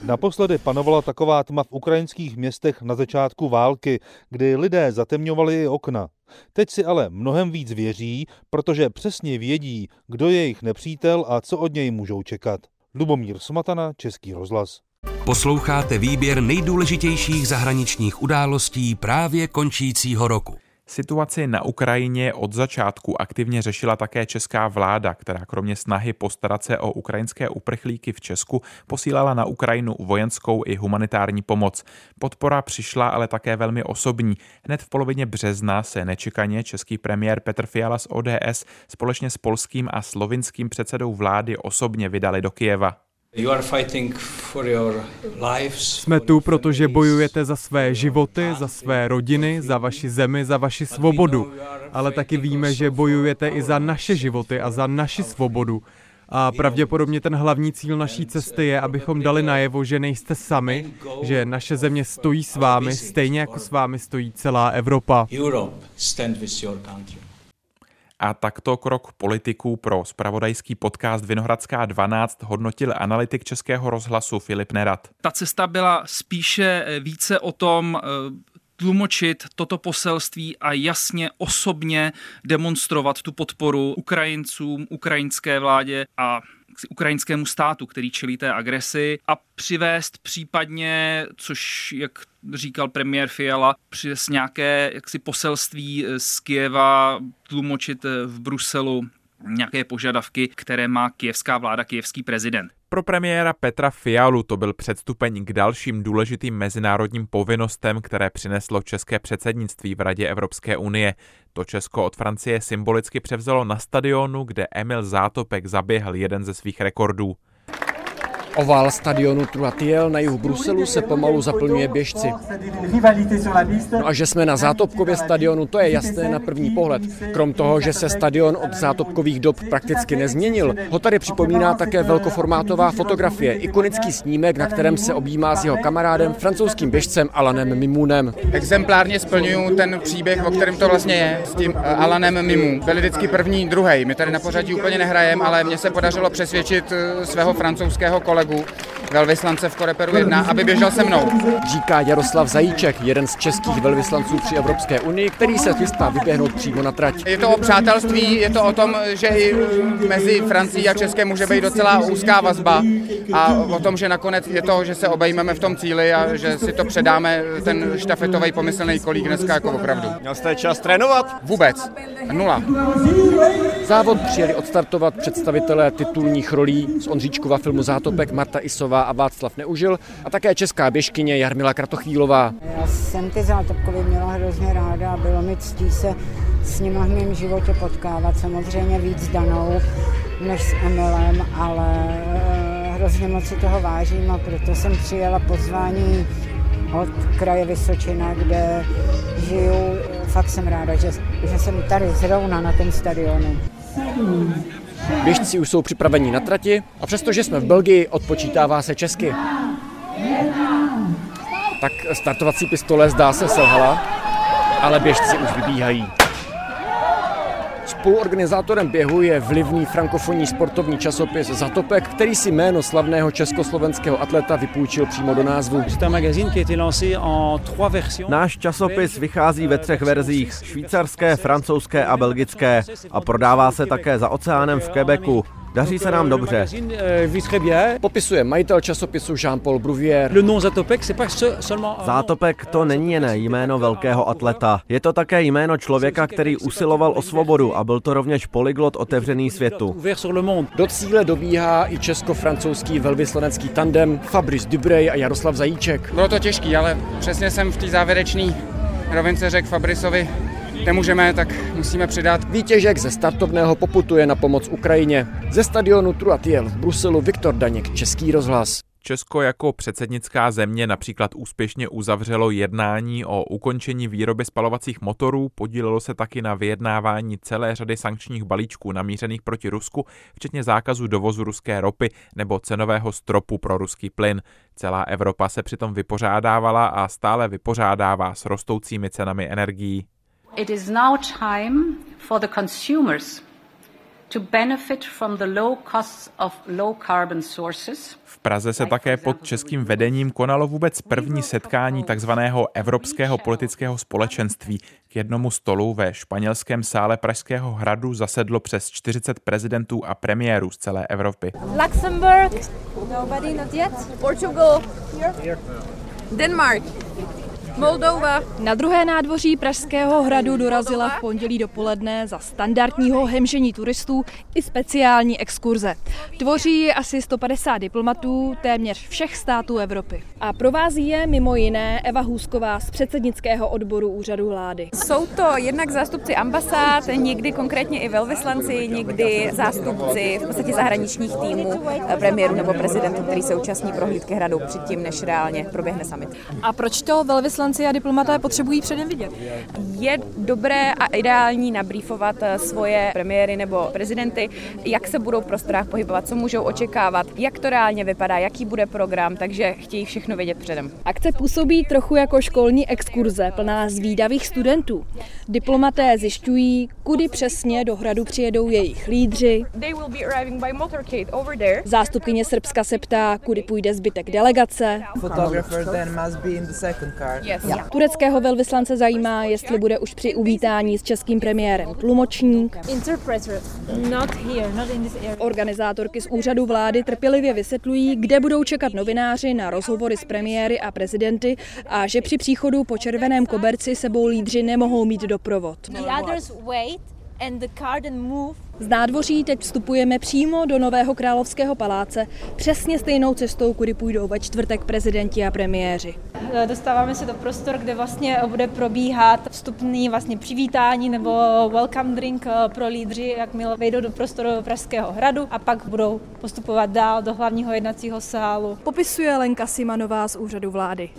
Naposledy panovala taková tma v ukrajinských městech na začátku války, kdy lidé zatemňovali i okna. Teď si ale mnohem víc věří, protože přesně vědí, kdo je jejich nepřítel a co od něj můžou čekat. Lubomír Smatana, Český rozhlas. Posloucháte výběr nejdůležitějších zahraničních událostí právě končícího roku. Situaci na Ukrajině od začátku aktivně řešila také česká vláda, která kromě snahy postarat se o ukrajinské uprchlíky v Česku posílala na Ukrajinu vojenskou i humanitární pomoc. Podpora přišla ale také velmi osobní. Hned v polovině března se nečekaně český premiér Petr Fiala z ODS společně s polským a slovinským předsedou vlády osobně vydali do Kijeva. Jsme tu, protože bojujete za své životy, za své rodiny, za vaši zemi, za vaši svobodu. Ale taky víme, že bojujete i za naše životy a za naši svobodu. A pravděpodobně ten hlavní cíl naší cesty je, abychom dali najevo, že nejste sami, že naše země stojí s vámi, stejně jako s vámi stojí celá Evropa. A takto krok politiků pro spravodajský podcast Vinohradská 12 hodnotil analytik Českého rozhlasu Filip Nerad. Ta cesta byla spíše více o tom tlumočit toto poselství a jasně osobně demonstrovat tu podporu Ukrajincům, ukrajinské vládě a ukrajinskému státu, který čelí té agresi a přivést případně, což jak říkal premiér Fiala, přes nějaké jaksi poselství z Kieva tlumočit v Bruselu nějaké požadavky, které má kijevská vláda, kijevský prezident. Pro premiéra Petra Fialu to byl předstupeň k dalším důležitým mezinárodním povinnostem, které přineslo české předsednictví v Radě Evropské unie. To Česko od Francie symbolicky převzalo na stadionu, kde Emil Zátopek zaběhl jeden ze svých rekordů. Oval stadionu Truatiel na jihu Bruselu se pomalu zaplňuje běžci. No a že jsme na Zátopkově stadionu, to je jasné na první pohled. Krom toho, že se stadion od zátopkových dob prakticky nezměnil, ho tady připomíná také velkoformátová fotografie, ikonický snímek, na kterém se objímá s jeho kamarádem, francouzským běžcem Alanem Mimounem. Exemplárně splňuju ten příběh, o kterém to vlastně je, s tím eh, Alanem Mimou. Byli vždycky první, druhý. My tady na pořadí úplně nehrajeme, ale mně se podařilo přesvědčit eh, svého francouzského kolegu, velvyslance v Koreperu 1, aby běžel se mnou. Říká Jaroslav Zajíček, jeden z českých velvyslanců při Evropské unii, který se chystá vyběhnout přímo na trať. Je to o přátelství, je to o tom, že i mezi Francií a Českem může být docela úzká vazba a o tom, že nakonec je to, že se obejmeme v tom cíli a že si to předáme ten štafetový pomyslný kolík dneska jako opravdu. Měl jste čas trénovat? Vůbec. Nula. Závod přijeli odstartovat představitelé titulních rolí z Ondříčkova filmu Zátopek Marta Isová a Václav Neužil a také česká běžkyně Jarmila Kratochvílová. Já jsem ty Zátopkovy měla hrozně ráda a bylo mi ctí se s nimi v mém životě potkávat. Samozřejmě víc danou než s Emilem, ale eh, hrozně moc si toho vážím a proto jsem přijela pozvání od kraje Vysočina, kde žiju. Fakt jsem ráda, že, že jsem tady zrovna na tom stadionu. Běžci už jsou připraveni na trati a přestože jsme v Belgii, odpočítává se česky. Tak startovací pistole zdá se selhala, ale běžci už vybíhají. Spoluorganizátorem běhu je vlivný frankofonní sportovní časopis Zatopek, který si jméno slavného československého atleta vypůjčil přímo do názvu. Náš časopis vychází ve třech verzích, švýcarské, francouzské a belgické a prodává se také za oceánem v Quebecu. Daří se nám dobře. Popisuje majitel časopisu Jean-Paul Bruvier. Zátopek to není jen jméno velkého atleta. Je to také jméno člověka, který usiloval o svobodu a byl to rovněž polyglot otevřený světu. Do cíle dobíhá i česko-francouzský velvyslanecký tandem Fabrice Dubrej a Jaroslav Zajíček. Bylo to těžký, ale přesně jsem v té závěrečné rovince řekl Fabrisovi, nemůžeme, tak musíme přidat. Vítěžek ze startovného poputuje na pomoc Ukrajině. Ze stadionu Truatiel v Bruselu Viktor Daněk, Český rozhlas. Česko jako předsednická země například úspěšně uzavřelo jednání o ukončení výroby spalovacích motorů, podílelo se taky na vyjednávání celé řady sankčních balíčků namířených proti Rusku, včetně zákazu dovozu ruské ropy nebo cenového stropu pro ruský plyn. Celá Evropa se přitom vypořádávala a stále vypořádává s rostoucími cenami energií. It is now time for the consumers to benefit from the low costs of low carbon sources. V Praze se také pod českým vedením konalo vůbec první setkání takzvaného Evropského politického společenství. K jednomu stolu ve španělském sále Pražského hradu zasedlo přes 40 prezidentů a premiérů z celé Evropy. Luxembourg, nobody not yet. Portugal, here. Denmark. Moldova. Na druhé nádvoří Pražského hradu dorazila v pondělí dopoledne za standardního hemžení turistů i speciální exkurze. Tvoří je asi 150 diplomatů téměř všech států Evropy. A provází je mimo jiné Eva Hůsková z předsednického odboru úřadu vlády. Jsou to jednak zástupci ambasád, někdy konkrétně i velvyslanci, někdy zástupci v podstatě zahraničních týmů premiéru nebo prezidentu, který se účastní prohlídky hradu předtím, než reálně proběhne summit. A proč to velvyslanci a diplomaté potřebují předem vidět? Je dobré a ideální nabrýfovat svoje premiéry nebo prezidenty, jak se budou v prostorách pohybovat, co můžou očekávat, jak to reálně vypadá, jaký bude program, takže chtějí všechno vědět předem. Akce působí trochu jako školní exkurze plná zvídavých studentů. Diplomaté zjišťují, kudy přesně do hradu přijedou jejich lídři. Zástupkyně Srbska se ptá, kudy půjde zbytek delegace. Tureckého velvyslance zajímá, jestli bude už při uvítání s českým premiérem tlumočník. Organizátorky z úřadu vlády trpělivě vysvětlují, kde budou čekat novináři na rozhovory s premiéry a prezidenty a že při příchodu po červeném koberci sebou lídři nemohou mít doprovod. Z nádvoří teď vstupujeme přímo do Nového královského paláce, přesně stejnou cestou, kudy půjdou ve čtvrtek prezidenti a premiéři. Dostáváme se do prostor, kde vlastně bude probíhat vstupný vlastně přivítání nebo welcome drink eh, pro lídři, jakmile vejdou do prostoru Pražského hradu a pak budou postupovat dál do hlavního jednacího sálu. Popisuje Lenka Simanová z úřadu vlády.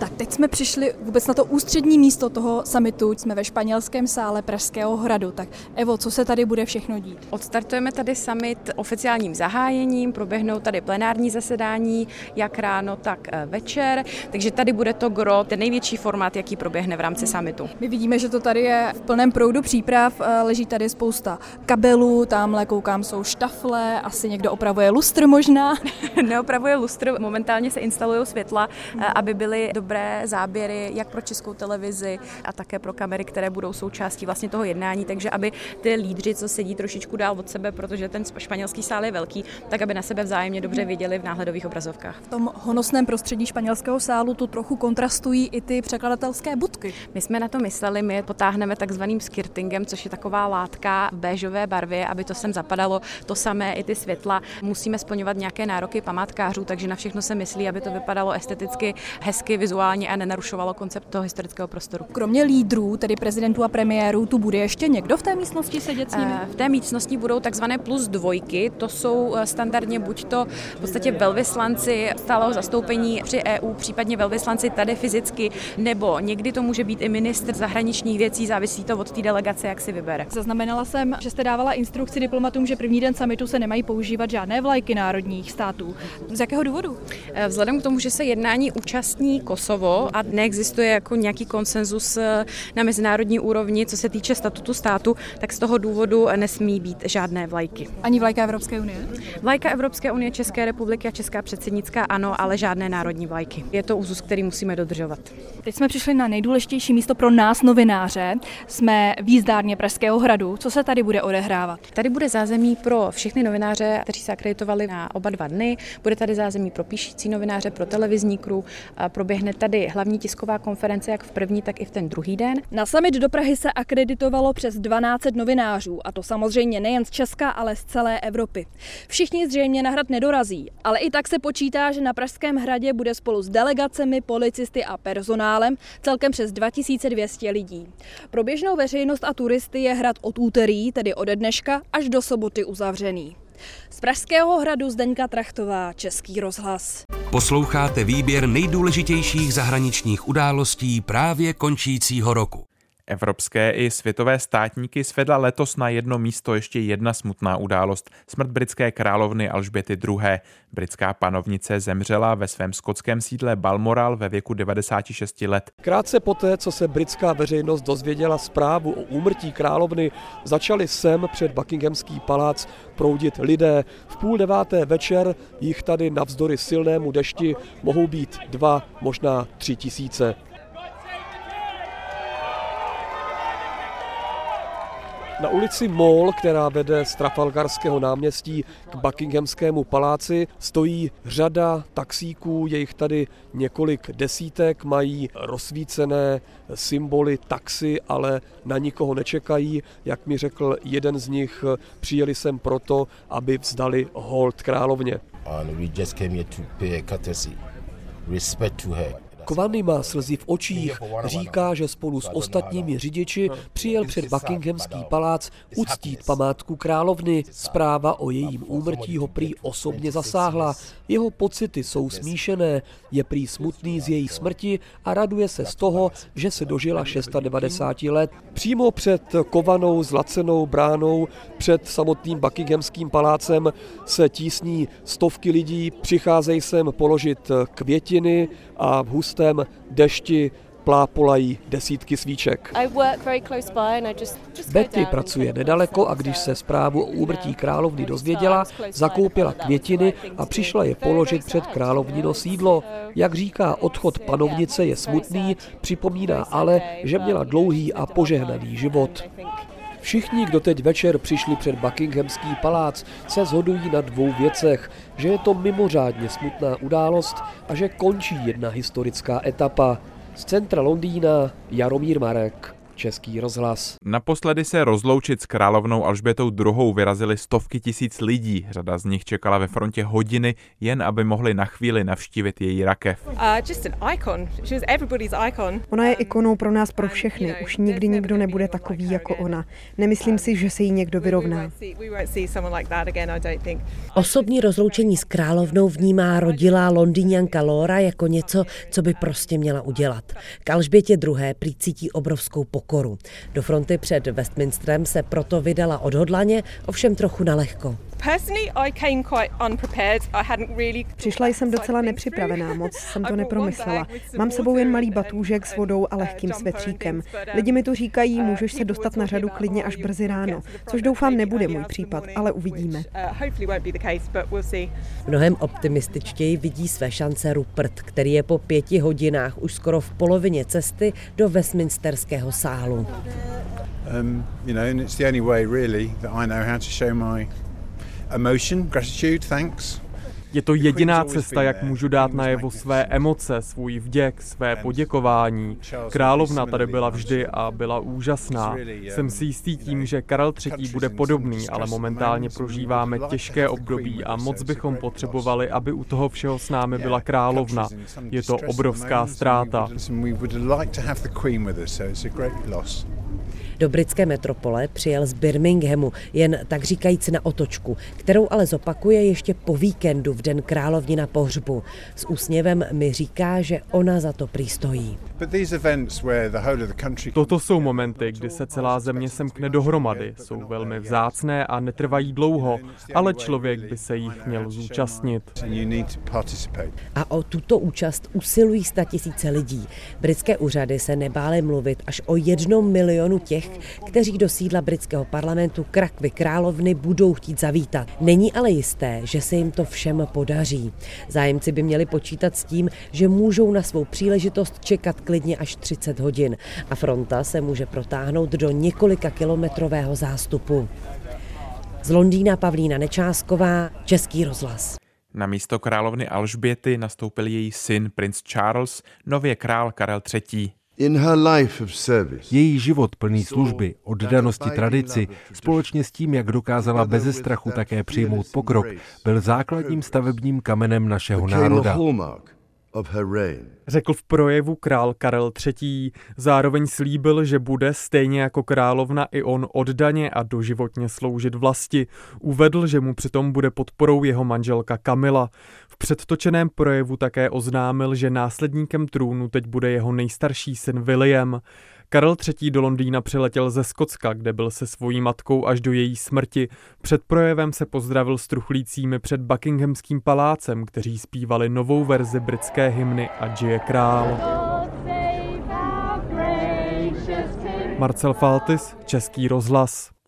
Tak teď jsme přišli vůbec na to ústřední místo toho samitu. Jsme ve španělském sále Pražského hradu. Tak Evo, co se tady bude všechno dít? Odstartujeme tady summit oficiálním zahájením, proběhnou tady plenární zasedání, jak ráno, tak eh, večer. Takže tady bude to gro, ten největší formát, jaký proběhne v rámci summitu. My vidíme, že to tady je v plném proudu příprav. Eh, leží tady spousta kabelů, tamhle koukám jsou štafle, asi někdo opravuje lustr možná. Neopravuje lustr, momentálně se instalují světla, eh, aby byly dobré dobré záběry jak pro českou televizi a také pro kamery, které budou součástí vlastně toho jednání, takže aby ty lídři, co sedí trošičku dál od sebe, protože ten španělský sál je velký, tak aby na sebe vzájemně dobře viděli v náhledových obrazovkách. V tom honosném prostředí španělského sálu tu trochu kontrastují i ty překladatelské budky. My jsme na to mysleli, my je potáhneme takzvaným skirtingem, což je taková látka v béžové barvě, aby to sem zapadalo to samé i ty světla. Musíme splňovat nějaké nároky památkářů, takže na všechno se myslí, aby to vypadalo esteticky hezky, vizuálně vizuálně a nenarušovalo koncept toho historického prostoru. Kromě lídrů, tedy prezidentů a premiérů, tu bude ještě někdo v té místnosti sedět s nimi? Eh, v té místnosti budou takzvané plus dvojky, to jsou eh, standardně buď to v podstatě velvyslanci stáleho zastoupení při EU, případně velvyslanci tady fyzicky, nebo někdy to může být i ministr zahraničních věcí, závisí to od té delegace, jak si vybere. Zaznamenala jsem, že jste dávala instrukci diplomatům, že první den samitu se nemají používat žádné vlajky národních států. Z jakého důvodu? Eh, vzhledem k tomu, že se jednání účastní Kosovo, Kosovo a neexistuje jako nějaký konsenzus eh, na mezinárodní úrovni, co se týče statutu státu, tak z toho důvodu nesmí být žádné vlajky. Ani vlajka Evropské unie? Vlajka Evropské unie, České republiky a Česká předsednická ano, ale žádné národní vlajky. Je to úzus, který musíme dodržovat. Teď jsme přišli na nejdůležitější místo pro nás, novináře. Jsme v jízdárně Pražského hradu. Co se tady bude odehrávat? Tady bude zázemí pro všechny novináře, kteří se akreditovali na oba dva dny. Bude tady zázemí pro píšící novináře, pro televizní kru. Proběhne tady hlavní tisková konference jak v první, tak i v ten druhý den. Na summit do Prahy se akreditovalo přes 12 novinářů, a to samozřejmě nejen z Česka, ale z celé Evropy. Všichni zřejmě na hrad nedorazí, ale i tak se počítá, že na Pražském hradě bude spolu s delegacemi, policisty a personálem celkem přes 2200 lidí. Pro běžnou veřejnost a turisty je hrad od úterý, tedy ode dneška, až do soboty uzavřený. Z Pražského hradu Zdeňka Trachtová, Český rozhlas. Posloucháte výběr nejdůležitějších zahraničních událostí právě končícího roku. Evropské i světové státníky svedla letos na jedno místo ještě jedna smutná událost. Smrt britské královny Alžběty II. Britská panovnice zemřela ve svém skotském sídle Balmoral ve věku 96 let. Krátce poté, co se britská veřejnost dozvěděla zprávu o úmrtí královny, začali sem před Buckinghamský palác proudit lidé. V půl deváté večer jich tady navzdory silnému dešti mohou být dva, možná tři tisíce. Na ulici Mall, která vede z Trafalgarského náměstí k Buckinghamskému paláci, stojí řada taxíků, je jich tady několik desítek, mají rozsvícené symboly taxi, ale na nikoho nečekají. Jak mi řekl jeden z nich, přijeli sem proto, aby vzdali hold královně. Kvany má slzy v očích, říká, že spolu s ostatními řidiči přijel před Buckinghamský palác uctít památku královny. Zpráva o jejím úmrtí ho prý osobně zasáhla. Jeho pocity jsou smíšené, je prý smutný z její smrti a raduje se z toho, že se dožila 690 let. Přímo před kovanou zlacenou bránou, před samotným Buckinghamským palácem se tísní stovky lidí, přicházejí sem položit květiny a v hustém dešti plápolají desítky svíček. Betty pracuje nedaleko a když se zprávu o úmrtí královny dozvěděla, zakoupila květiny a přišla je položit před královnino sídlo. Jak říká, odchod panovnice je smutný, připomíná ale, že měla dlouhý a požehnaný život. Všichni, kdo teď večer přišli před Buckinghamský palác, se shodují na dvou věcech, že je to mimořádně smutná událost a že končí jedna historická etapa. Z centra Londýna Jaromír Marek. Český rozhlas. Naposledy se rozloučit s královnou Alžbětou II. vyrazili stovky tisíc lidí. Řada z nich čekala ve frontě hodiny, jen aby mohli na chvíli navštívit její rakev. Ona je ikonou pro nás, pro všechny. Už nikdy nikdo nebude takový jako ona. Nemyslím si, že se jí někdo vyrovná. Osobní rozloučení s královnou vnímá rodilá londýňanka Laura jako něco, co by prostě měla udělat. K Alžbětě II. prý cítí obrovskou pokoru pokoru. Do fronty před Westminsterem se proto vydala odhodlaně, ovšem trochu nalehko. Přišla jsem docela nepřipravená, moc jsem to nepromyslela. Mám sebou jen malý batůžek s vodou a lehkým svetříkem. Lidi mi to říkají, můžeš se dostat na řadu klidně až brzy ráno, což doufám nebude můj případ, ale uvidíme. Mnohem optimističtěji vidí své šance Rupert, který je po pěti hodinách už skoro v polovině cesty do Westminsterského sálu. Um, you know, and it's the only way really that I know how to show my emotion, gratitude, thanks. Je to jediná cesta, jak můžu dát najevo své emoce, svůj vděk, své poděkování. Královna tady byla vždy a byla úžasná. Jsem si jistý tím, že Karel III. bude podobný, ale momentálně prožíváme těžké období a moc bychom potřebovali, aby u toho všeho s námi byla královna. Je to obrovská ztráta. Do britské metropole přijel z Birminghamu, jen tak říkajíc na otočku, kterou ale zopakuje ještě po víkendu v den královny na pohřbu. S úsměvem mi říká, že ona za to přistojí. Toto jsou momenty, kdy se celá země semkne dohromady. Jsou velmi vzácné a netrvají dlouho, ale člověk by se jich měl zúčastnit. A o tuto účast usilují sta tisíce lidí. Britské úřady se nebály mluvit až o jednom milionu těch, kteří do sídla britského parlamentu Krakvy královny budou chtít zavítat. Není ale jisté, že se jim to všem podaří. Zájemci by měli počítat s tím, že můžou na svou příležitost čekat klidně až 30 hodin a fronta se může protáhnout do několika kilometrového zástupu. Z Londýna Pavlína Nečásková, Český rozhlas. Na místo královny Alžběty nastoupil její syn princ Charles, nově král Karel III. Její život plný služby, oddanosti tradici, společně s tím, jak dokázala beze strachu také přijmout pokrok, byl základním stavebním kamenem našeho národa. Řekl v projevu král Karel III. Zároveň slíbil, že bude stejně jako královna i on oddaně a doživotně sloužit vlasti. Uvedl, že mu přitom bude podporou jeho manželka Kamila. Předtočeném projevu také oznámil, že následníkem trůnu teď bude jeho nejstarší syn William. Karel III. do Londýna přiletěl ze Skotska, kde byl se svojí matkou až do její smrti. Před projevem se pozdravil s truchlícími před Buckinghamským palácem, kteří zpívali novou verzi britské hymny a žije král. Marcel Faltis, Český rozhlas.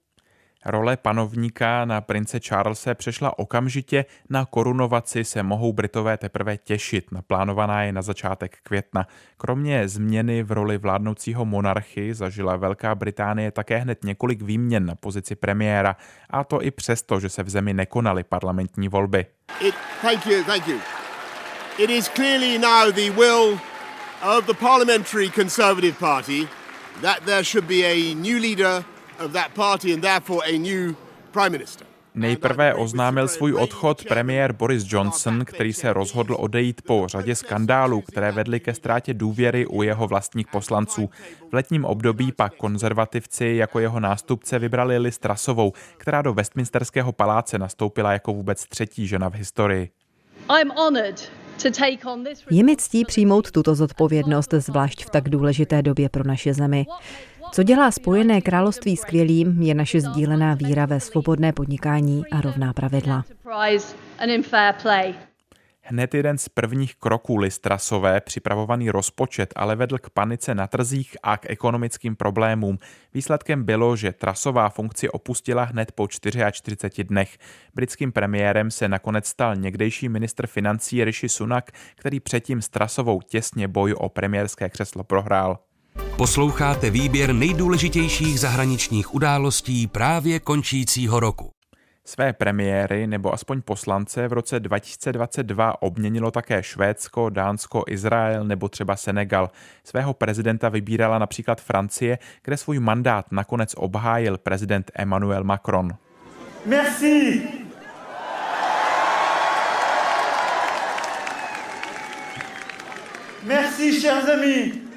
Role panovníka na prince Charlese přešla okamžitě, na korunovaci se mohou Britové teprve těšit, naplánovaná je na začátek května. Kromě změny v roli vládnoucího monarchy zažila Velká Británie také hned několik výměn na pozici premiéra, a to i přesto, že se v zemi nekonaly parlamentní volby. It, thank you, thank you. It is clearly now the will of the Parliamentary Conservative Party that there should be a new leader of that party and therefore a new prime minister. Nejprve oznámil svůj odchod premiér Boris Johnson, který se rozhodl odejít po řadě skandálů, které vedly ke ztrátě důvěry u jeho vlastních poslanců. V letním období pak konzervativci jako jeho nástupce vybrali Liz Trasovou, která do Westminsterského paláce nastoupila jako vůbec třetí žena v historii. I'm honored je mi ctí přijmout tuto zodpovědnost, zvlášť v tak důležité době pro naše zemi. Co dělá Spojené království skvělým, je naše sdílená víra ve svobodné podnikání a rovná pravidla. Hned jeden z prvních kroků Listrasové, připravovaný rozpočet, ale vedl k panice na trzích a k ekonomickým problémům. Výsledkem bylo, že Trasová funkci opustila hned po 44 dnech. Britským premiérem se nakonec stal někdejší ministr financí Rishi Sunak, který předtím s Trasovou těsně boj o premiérské křeslo prohrál. Posloucháte výběr nejdůležitějších zahraničních událostí právě končícího roku. Své premiéry nebo aspoň poslance v roce 2022 obměnilo také Švédsko, Dánsko, Izrael nebo třeba Senegal. Svého prezidenta vybírala například Francie, kde svůj mandát nakonec obhájil prezident Emmanuel Macron. Merci! Merci, chers amis!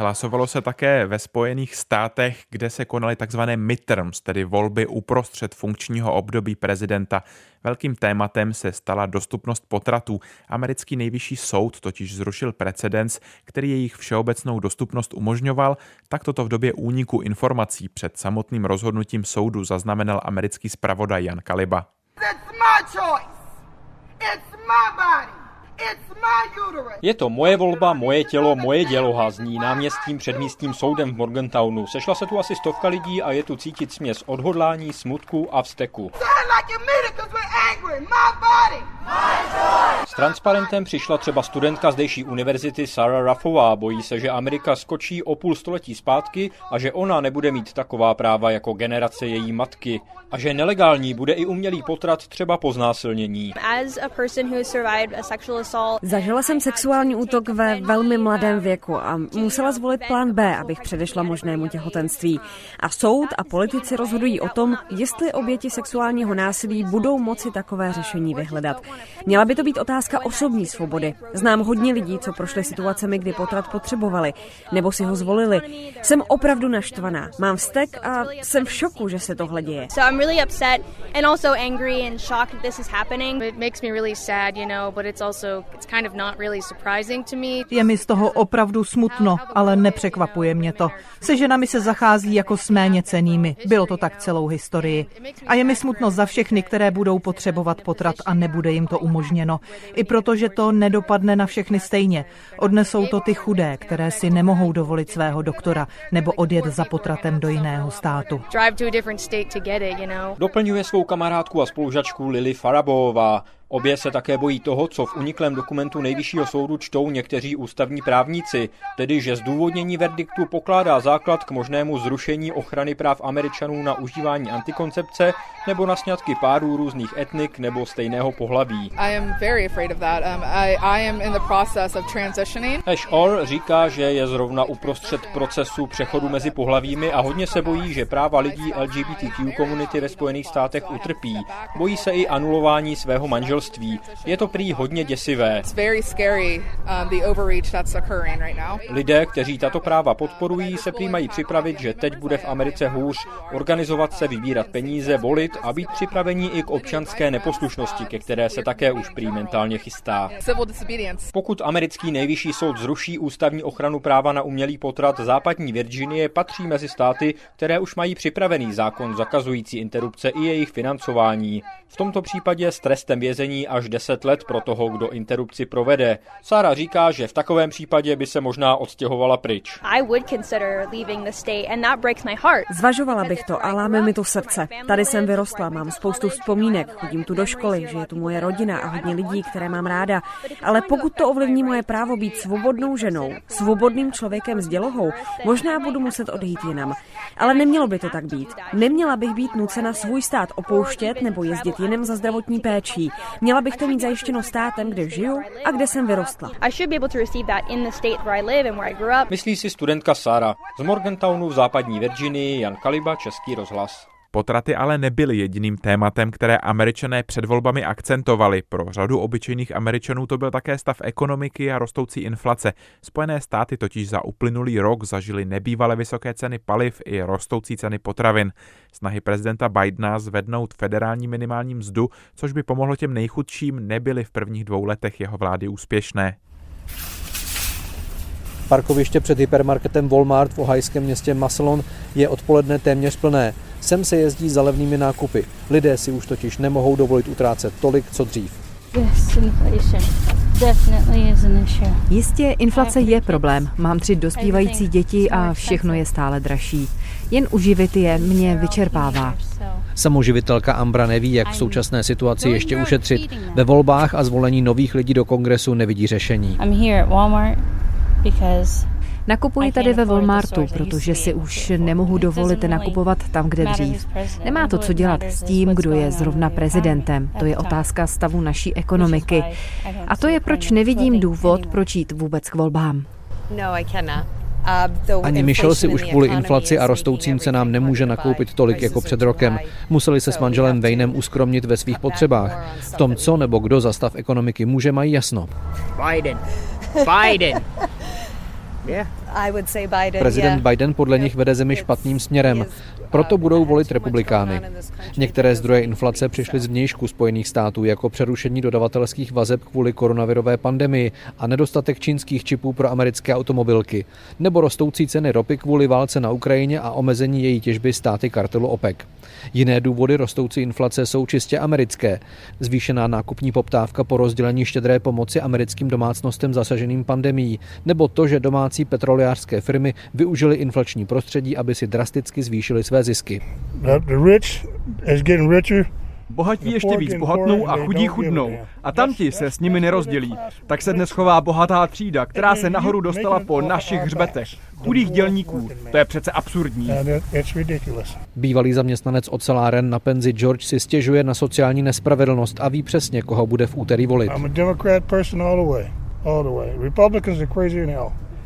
Hlasovalo se také ve Spojených státech, kde se konaly tzv. midterms, tedy volby uprostřed funkčního období prezidenta. Velkým tématem se stala dostupnost potratů. Americký nejvyšší soud totiž zrušil precedens, který jejich všeobecnou dostupnost umožňoval, tak toto v době úniku informací před samotným rozhodnutím soudu zaznamenal americký zpravodaj Jan Kaliba. It's my choice. It's my body. Je to moje volba, moje tělo, moje dělo, zní náměstím před místním soudem v Morgantownu. Sešla se tu asi stovka lidí a je tu cítit směs odhodlání, smutku a vzteku. S transparentem přišla třeba studentka zdejší univerzity Sarah Raffová. Bojí se, že Amerika skočí o půl století zpátky a že ona nebude mít taková práva jako generace její matky. A že nelegální bude i umělý potrat třeba po znásilnění. Zažila jsem sexuální útok ve velmi mladém věku a musela zvolit plán B, abych předešla možnému těhotenství. A soud a politici rozhodují o tom, jestli oběti sexuálního násilí budou moci takové řešení vyhledat. Měla by to být otázka osobní svobody. Znám hodně lidí, co prošli situacemi, kdy potrat potřebovali, nebo si ho zvolili. Jsem opravdu naštvaná, mám vztek a jsem v šoku, že se tohle děje. So I'm really upset and also angry and shocked that this is happening. It makes me really sad, you know, but it's also je mi z toho opravdu smutno, ale nepřekvapuje mě to. Se ženami se zachází jako s méně cenými. Bylo to tak celou historii. A je mi smutno za všechny, které budou potřebovat potrat a nebude jim to umožněno. I protože to nedopadne na všechny stejně. Odnesou to ty chudé, které si nemohou dovolit svého doktora nebo odjet za potratem do jiného státu. Doplňuje svou kamarádku a spolužačku Lily Farabová. Obě se také bojí toho, co v uniklém dokumentu nejvyššího soudu čtou někteří ústavní právníci, tedy že zdůvodnění verdiktu pokládá základ k možnému zrušení ochrany práv Američanů na užívání antikoncepce nebo na sňatky párů různých etnik nebo stejného pohlaví. Ash Orr říká, že je zrovna uprostřed procesu přechodu mezi pohlavími a hodně se bojí, že práva lidí LGBTQ komunity ve Spojených státech utrpí. Bojí se i anulování svého manželství manželství. Je to prý hodně děsivé. Um, Lidé, kteří tato práva podporují, se prý mají připravit, že teď bude v Americe hůř, organizovat se, vybírat peníze, volit a být připravení i k občanské neposlušnosti, ke které se také už prý mentálně chystá. Pokud americký nejvyšší soud zruší ústavní ochranu práva na umělý potrat, západní Virginie patří mezi státy, které už mají připravený zákon zakazující interrupce i jejich financování. V tomto případě s trestem vězení vězení až 10 let pro toho, kdo interrupci provede. Sára říká, že v takovém případě by se možná odstěhovala pryč. Zvažovala bych to a láme mi to srdce. Tady jsem vyrostla, mám spoustu vzpomínek, chodím tu do školy, že je tu moje rodina a hodně lidí, které mám ráda. Ale pokud to ovlivní moje právo být svobodnou ženou, svobodným člověkem s dělohou, možná budu muset odejít jinam. Ale nemělo by to tak být. Neměla bych být nucena svůj stát opouštět nebo jezdit jinam za zdravotní péčí. Měla bych to mít zajištěno státem, kde žiju a kde jsem vyrostla. Myslí si studentka Sara z Morgantownu v západní Virginii, Jan Kaliba, Český rozhlas. Potraty ale nebyly jediným tématem, které američané před volbami akcentovali. Pro řadu obyčejných američanů to byl také stav ekonomiky a rostoucí inflace. Spojené státy totiž za uplynulý rok zažili nebývale vysoké ceny paliv i rostoucí ceny potravin. Snahy prezidenta Bidena zvednout federální minimální mzdu, což by pomohlo těm nejchudším, nebyly v prvních dvou letech jeho vlády úspěšné. Parkoviště před hypermarketem Walmart v ohajském městě Massillon je odpoledne téměř plné. Sem se jezdí za levnými nákupy. Lidé si už totiž nemohou dovolit utrácet tolik, co dřív. Jistě, inflace je problém. Mám tři dospívající děti a všechno je stále dražší. Jen uživit je mě vyčerpává. Samoživitelka Ambra neví, jak v současné situaci ještě ušetřit. Ve volbách a zvolení nových lidí do kongresu nevidí řešení. Nakupuji tady ve Walmartu, protože si už nemohu dovolit nakupovat tam, kde dřív. Nemá to co dělat s tím, kdo je zrovna prezidentem. To je otázka stavu naší ekonomiky. A to je, proč nevidím důvod, proč jít vůbec k volbám. Ani Michelle si už kvůli inflaci a rostoucím cenám nemůže nakoupit tolik jako před rokem. Museli se s manželem Waynem uskromnit ve svých potřebách. V tom, co nebo kdo za stav ekonomiky může, mají jasno. Biden. Biden. Prezident Biden podle nich vede zemi špatným směrem, proto budou volit republikány. Některé zdroje inflace přišly z vnějšku Spojených států jako přerušení dodavatelských vazeb kvůli koronavirové pandemii a nedostatek čínských čipů pro americké automobilky, nebo rostoucí ceny ropy kvůli válce na Ukrajině a omezení její těžby státy kartelu OPEC. Jiné důvody rostoucí inflace jsou čistě americké. Zvýšená nákupní poptávka po rozdělení štědré pomoci americkým domácnostem zasaženým pandemií, nebo to, že domácí petrolejářské firmy využily inflační prostředí, aby si drasticky zvýšily své zisky. Bohatí ještě víc bohatnou a chudí chudnou. A tamti se s nimi nerozdělí. Tak se dnes chová bohatá třída, která se nahoru dostala po našich hřbetech. Chudých dělníků. To je přece absurdní. Bývalý zaměstnanec oceláren na penzi George si stěžuje na sociální nespravedlnost a ví přesně, koho bude v úterý volit.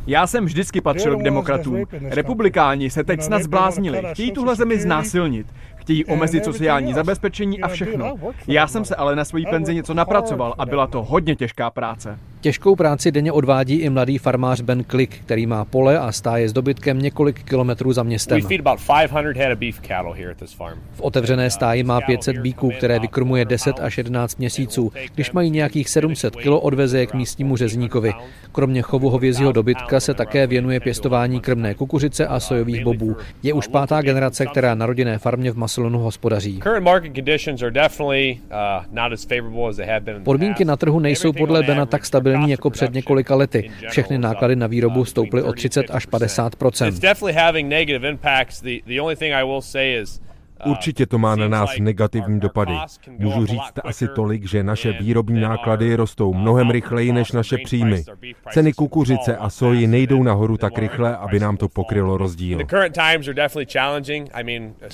Já jsem vždycky patřil k demokratům. Republikáni se teď snad zbláznili. Chtějí tuhle zemi znásilnit. Chtějí omezit sociální zabezpečení a všechno. Já jsem se ale na svojí penzi něco napracoval a byla to hodně těžká práce. Těžkou práci denně odvádí i mladý farmář Ben Click, který má pole a stáje s dobytkem několik kilometrů za městem. V otevřené stáji má 500 bíků, které vykrmuje 10 až 11 měsíců. Když mají nějakých 700 kilo, odveze je k místnímu řezníkovi. Kromě chovu hovězího dobytka se také věnuje pěstování krmné kukuřice a sojových bobů. Je už pátá generace, která na rodinné farmě v Maslonu hospodaří. Podmínky na trhu nejsou podle Bena tak stabilní jako před několika lety. Všechny náklady na výrobu stouply o 30 až 50 Určitě to má na nás negativní dopady. Můžu říct asi tolik, že naše výrobní náklady rostou mnohem rychleji než naše příjmy. Ceny kukuřice a soji nejdou nahoru tak rychle, aby nám to pokrylo rozdíl.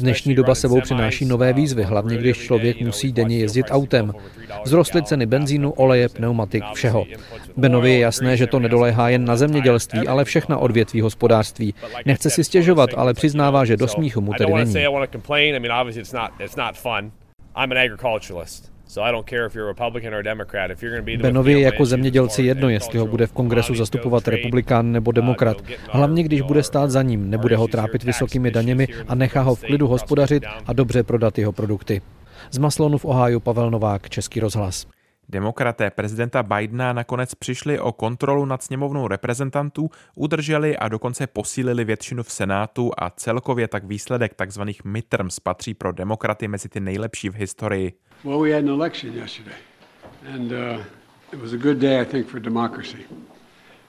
Dnešní doba sebou přináší nové výzvy, hlavně když člověk musí denně jezdit autem. Vzrostly ceny benzínu, oleje, pneumatik, všeho. Benovi je jasné, že to nedoléhá jen na zemědělství, ale všechna odvětví hospodářství. Nechce si stěžovat, ale přiznává, že do smíchu mu tedy není. I mean, obviously it's not it's not fun. I'm an agriculturalist. Benovi je jako zemědělci jedno, jestli ho bude v kongresu zastupovat republikán nebo demokrat. Hlavně, když bude stát za ním, nebude ho trápit vysokými daněmi a nechá ho v klidu hospodařit a dobře prodat jeho produkty. Z Maslonu v Ohio Pavel Novák, Český rozhlas. Demokraté prezidenta Bidena nakonec přišli o kontrolu nad sněmovnou reprezentantů, udrželi a dokonce posílili většinu v Senátu a celkově tak výsledek tzv. midterms patří pro demokraty mezi ty nejlepší v historii. Well, we had an election yesterday. And uh, it was a good day, I think, for democracy.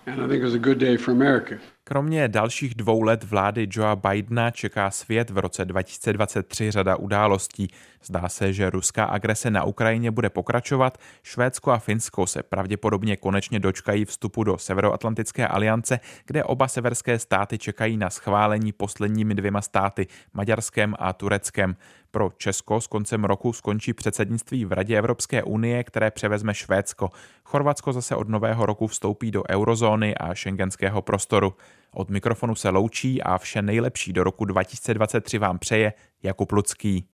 And I think it was a good day for America. Kromě dalších dvou let vlády Joea Bidena čeká svět v roce 2023 řada událostí. Zdá se, že ruská agrese na Ukrajině bude pokračovat. Švédsko a Finsko se pravděpodobně konečně dočkají vstupu do Severoatlantické aliance, kde oba severské státy čekají na schválení posledními dvěma státy, Maďarskem a Tureckem. Pro Česko s koncem roku skončí předsednictví v Radě Evropské unie, které převezme Švédsko. Chorvatsko zase od nového roku vstoupí do eurozóny a šengenského prostoru. Od mikrofonu se loučí a vše nejlepší do roku 2023 vám přeje Jakub Lucký.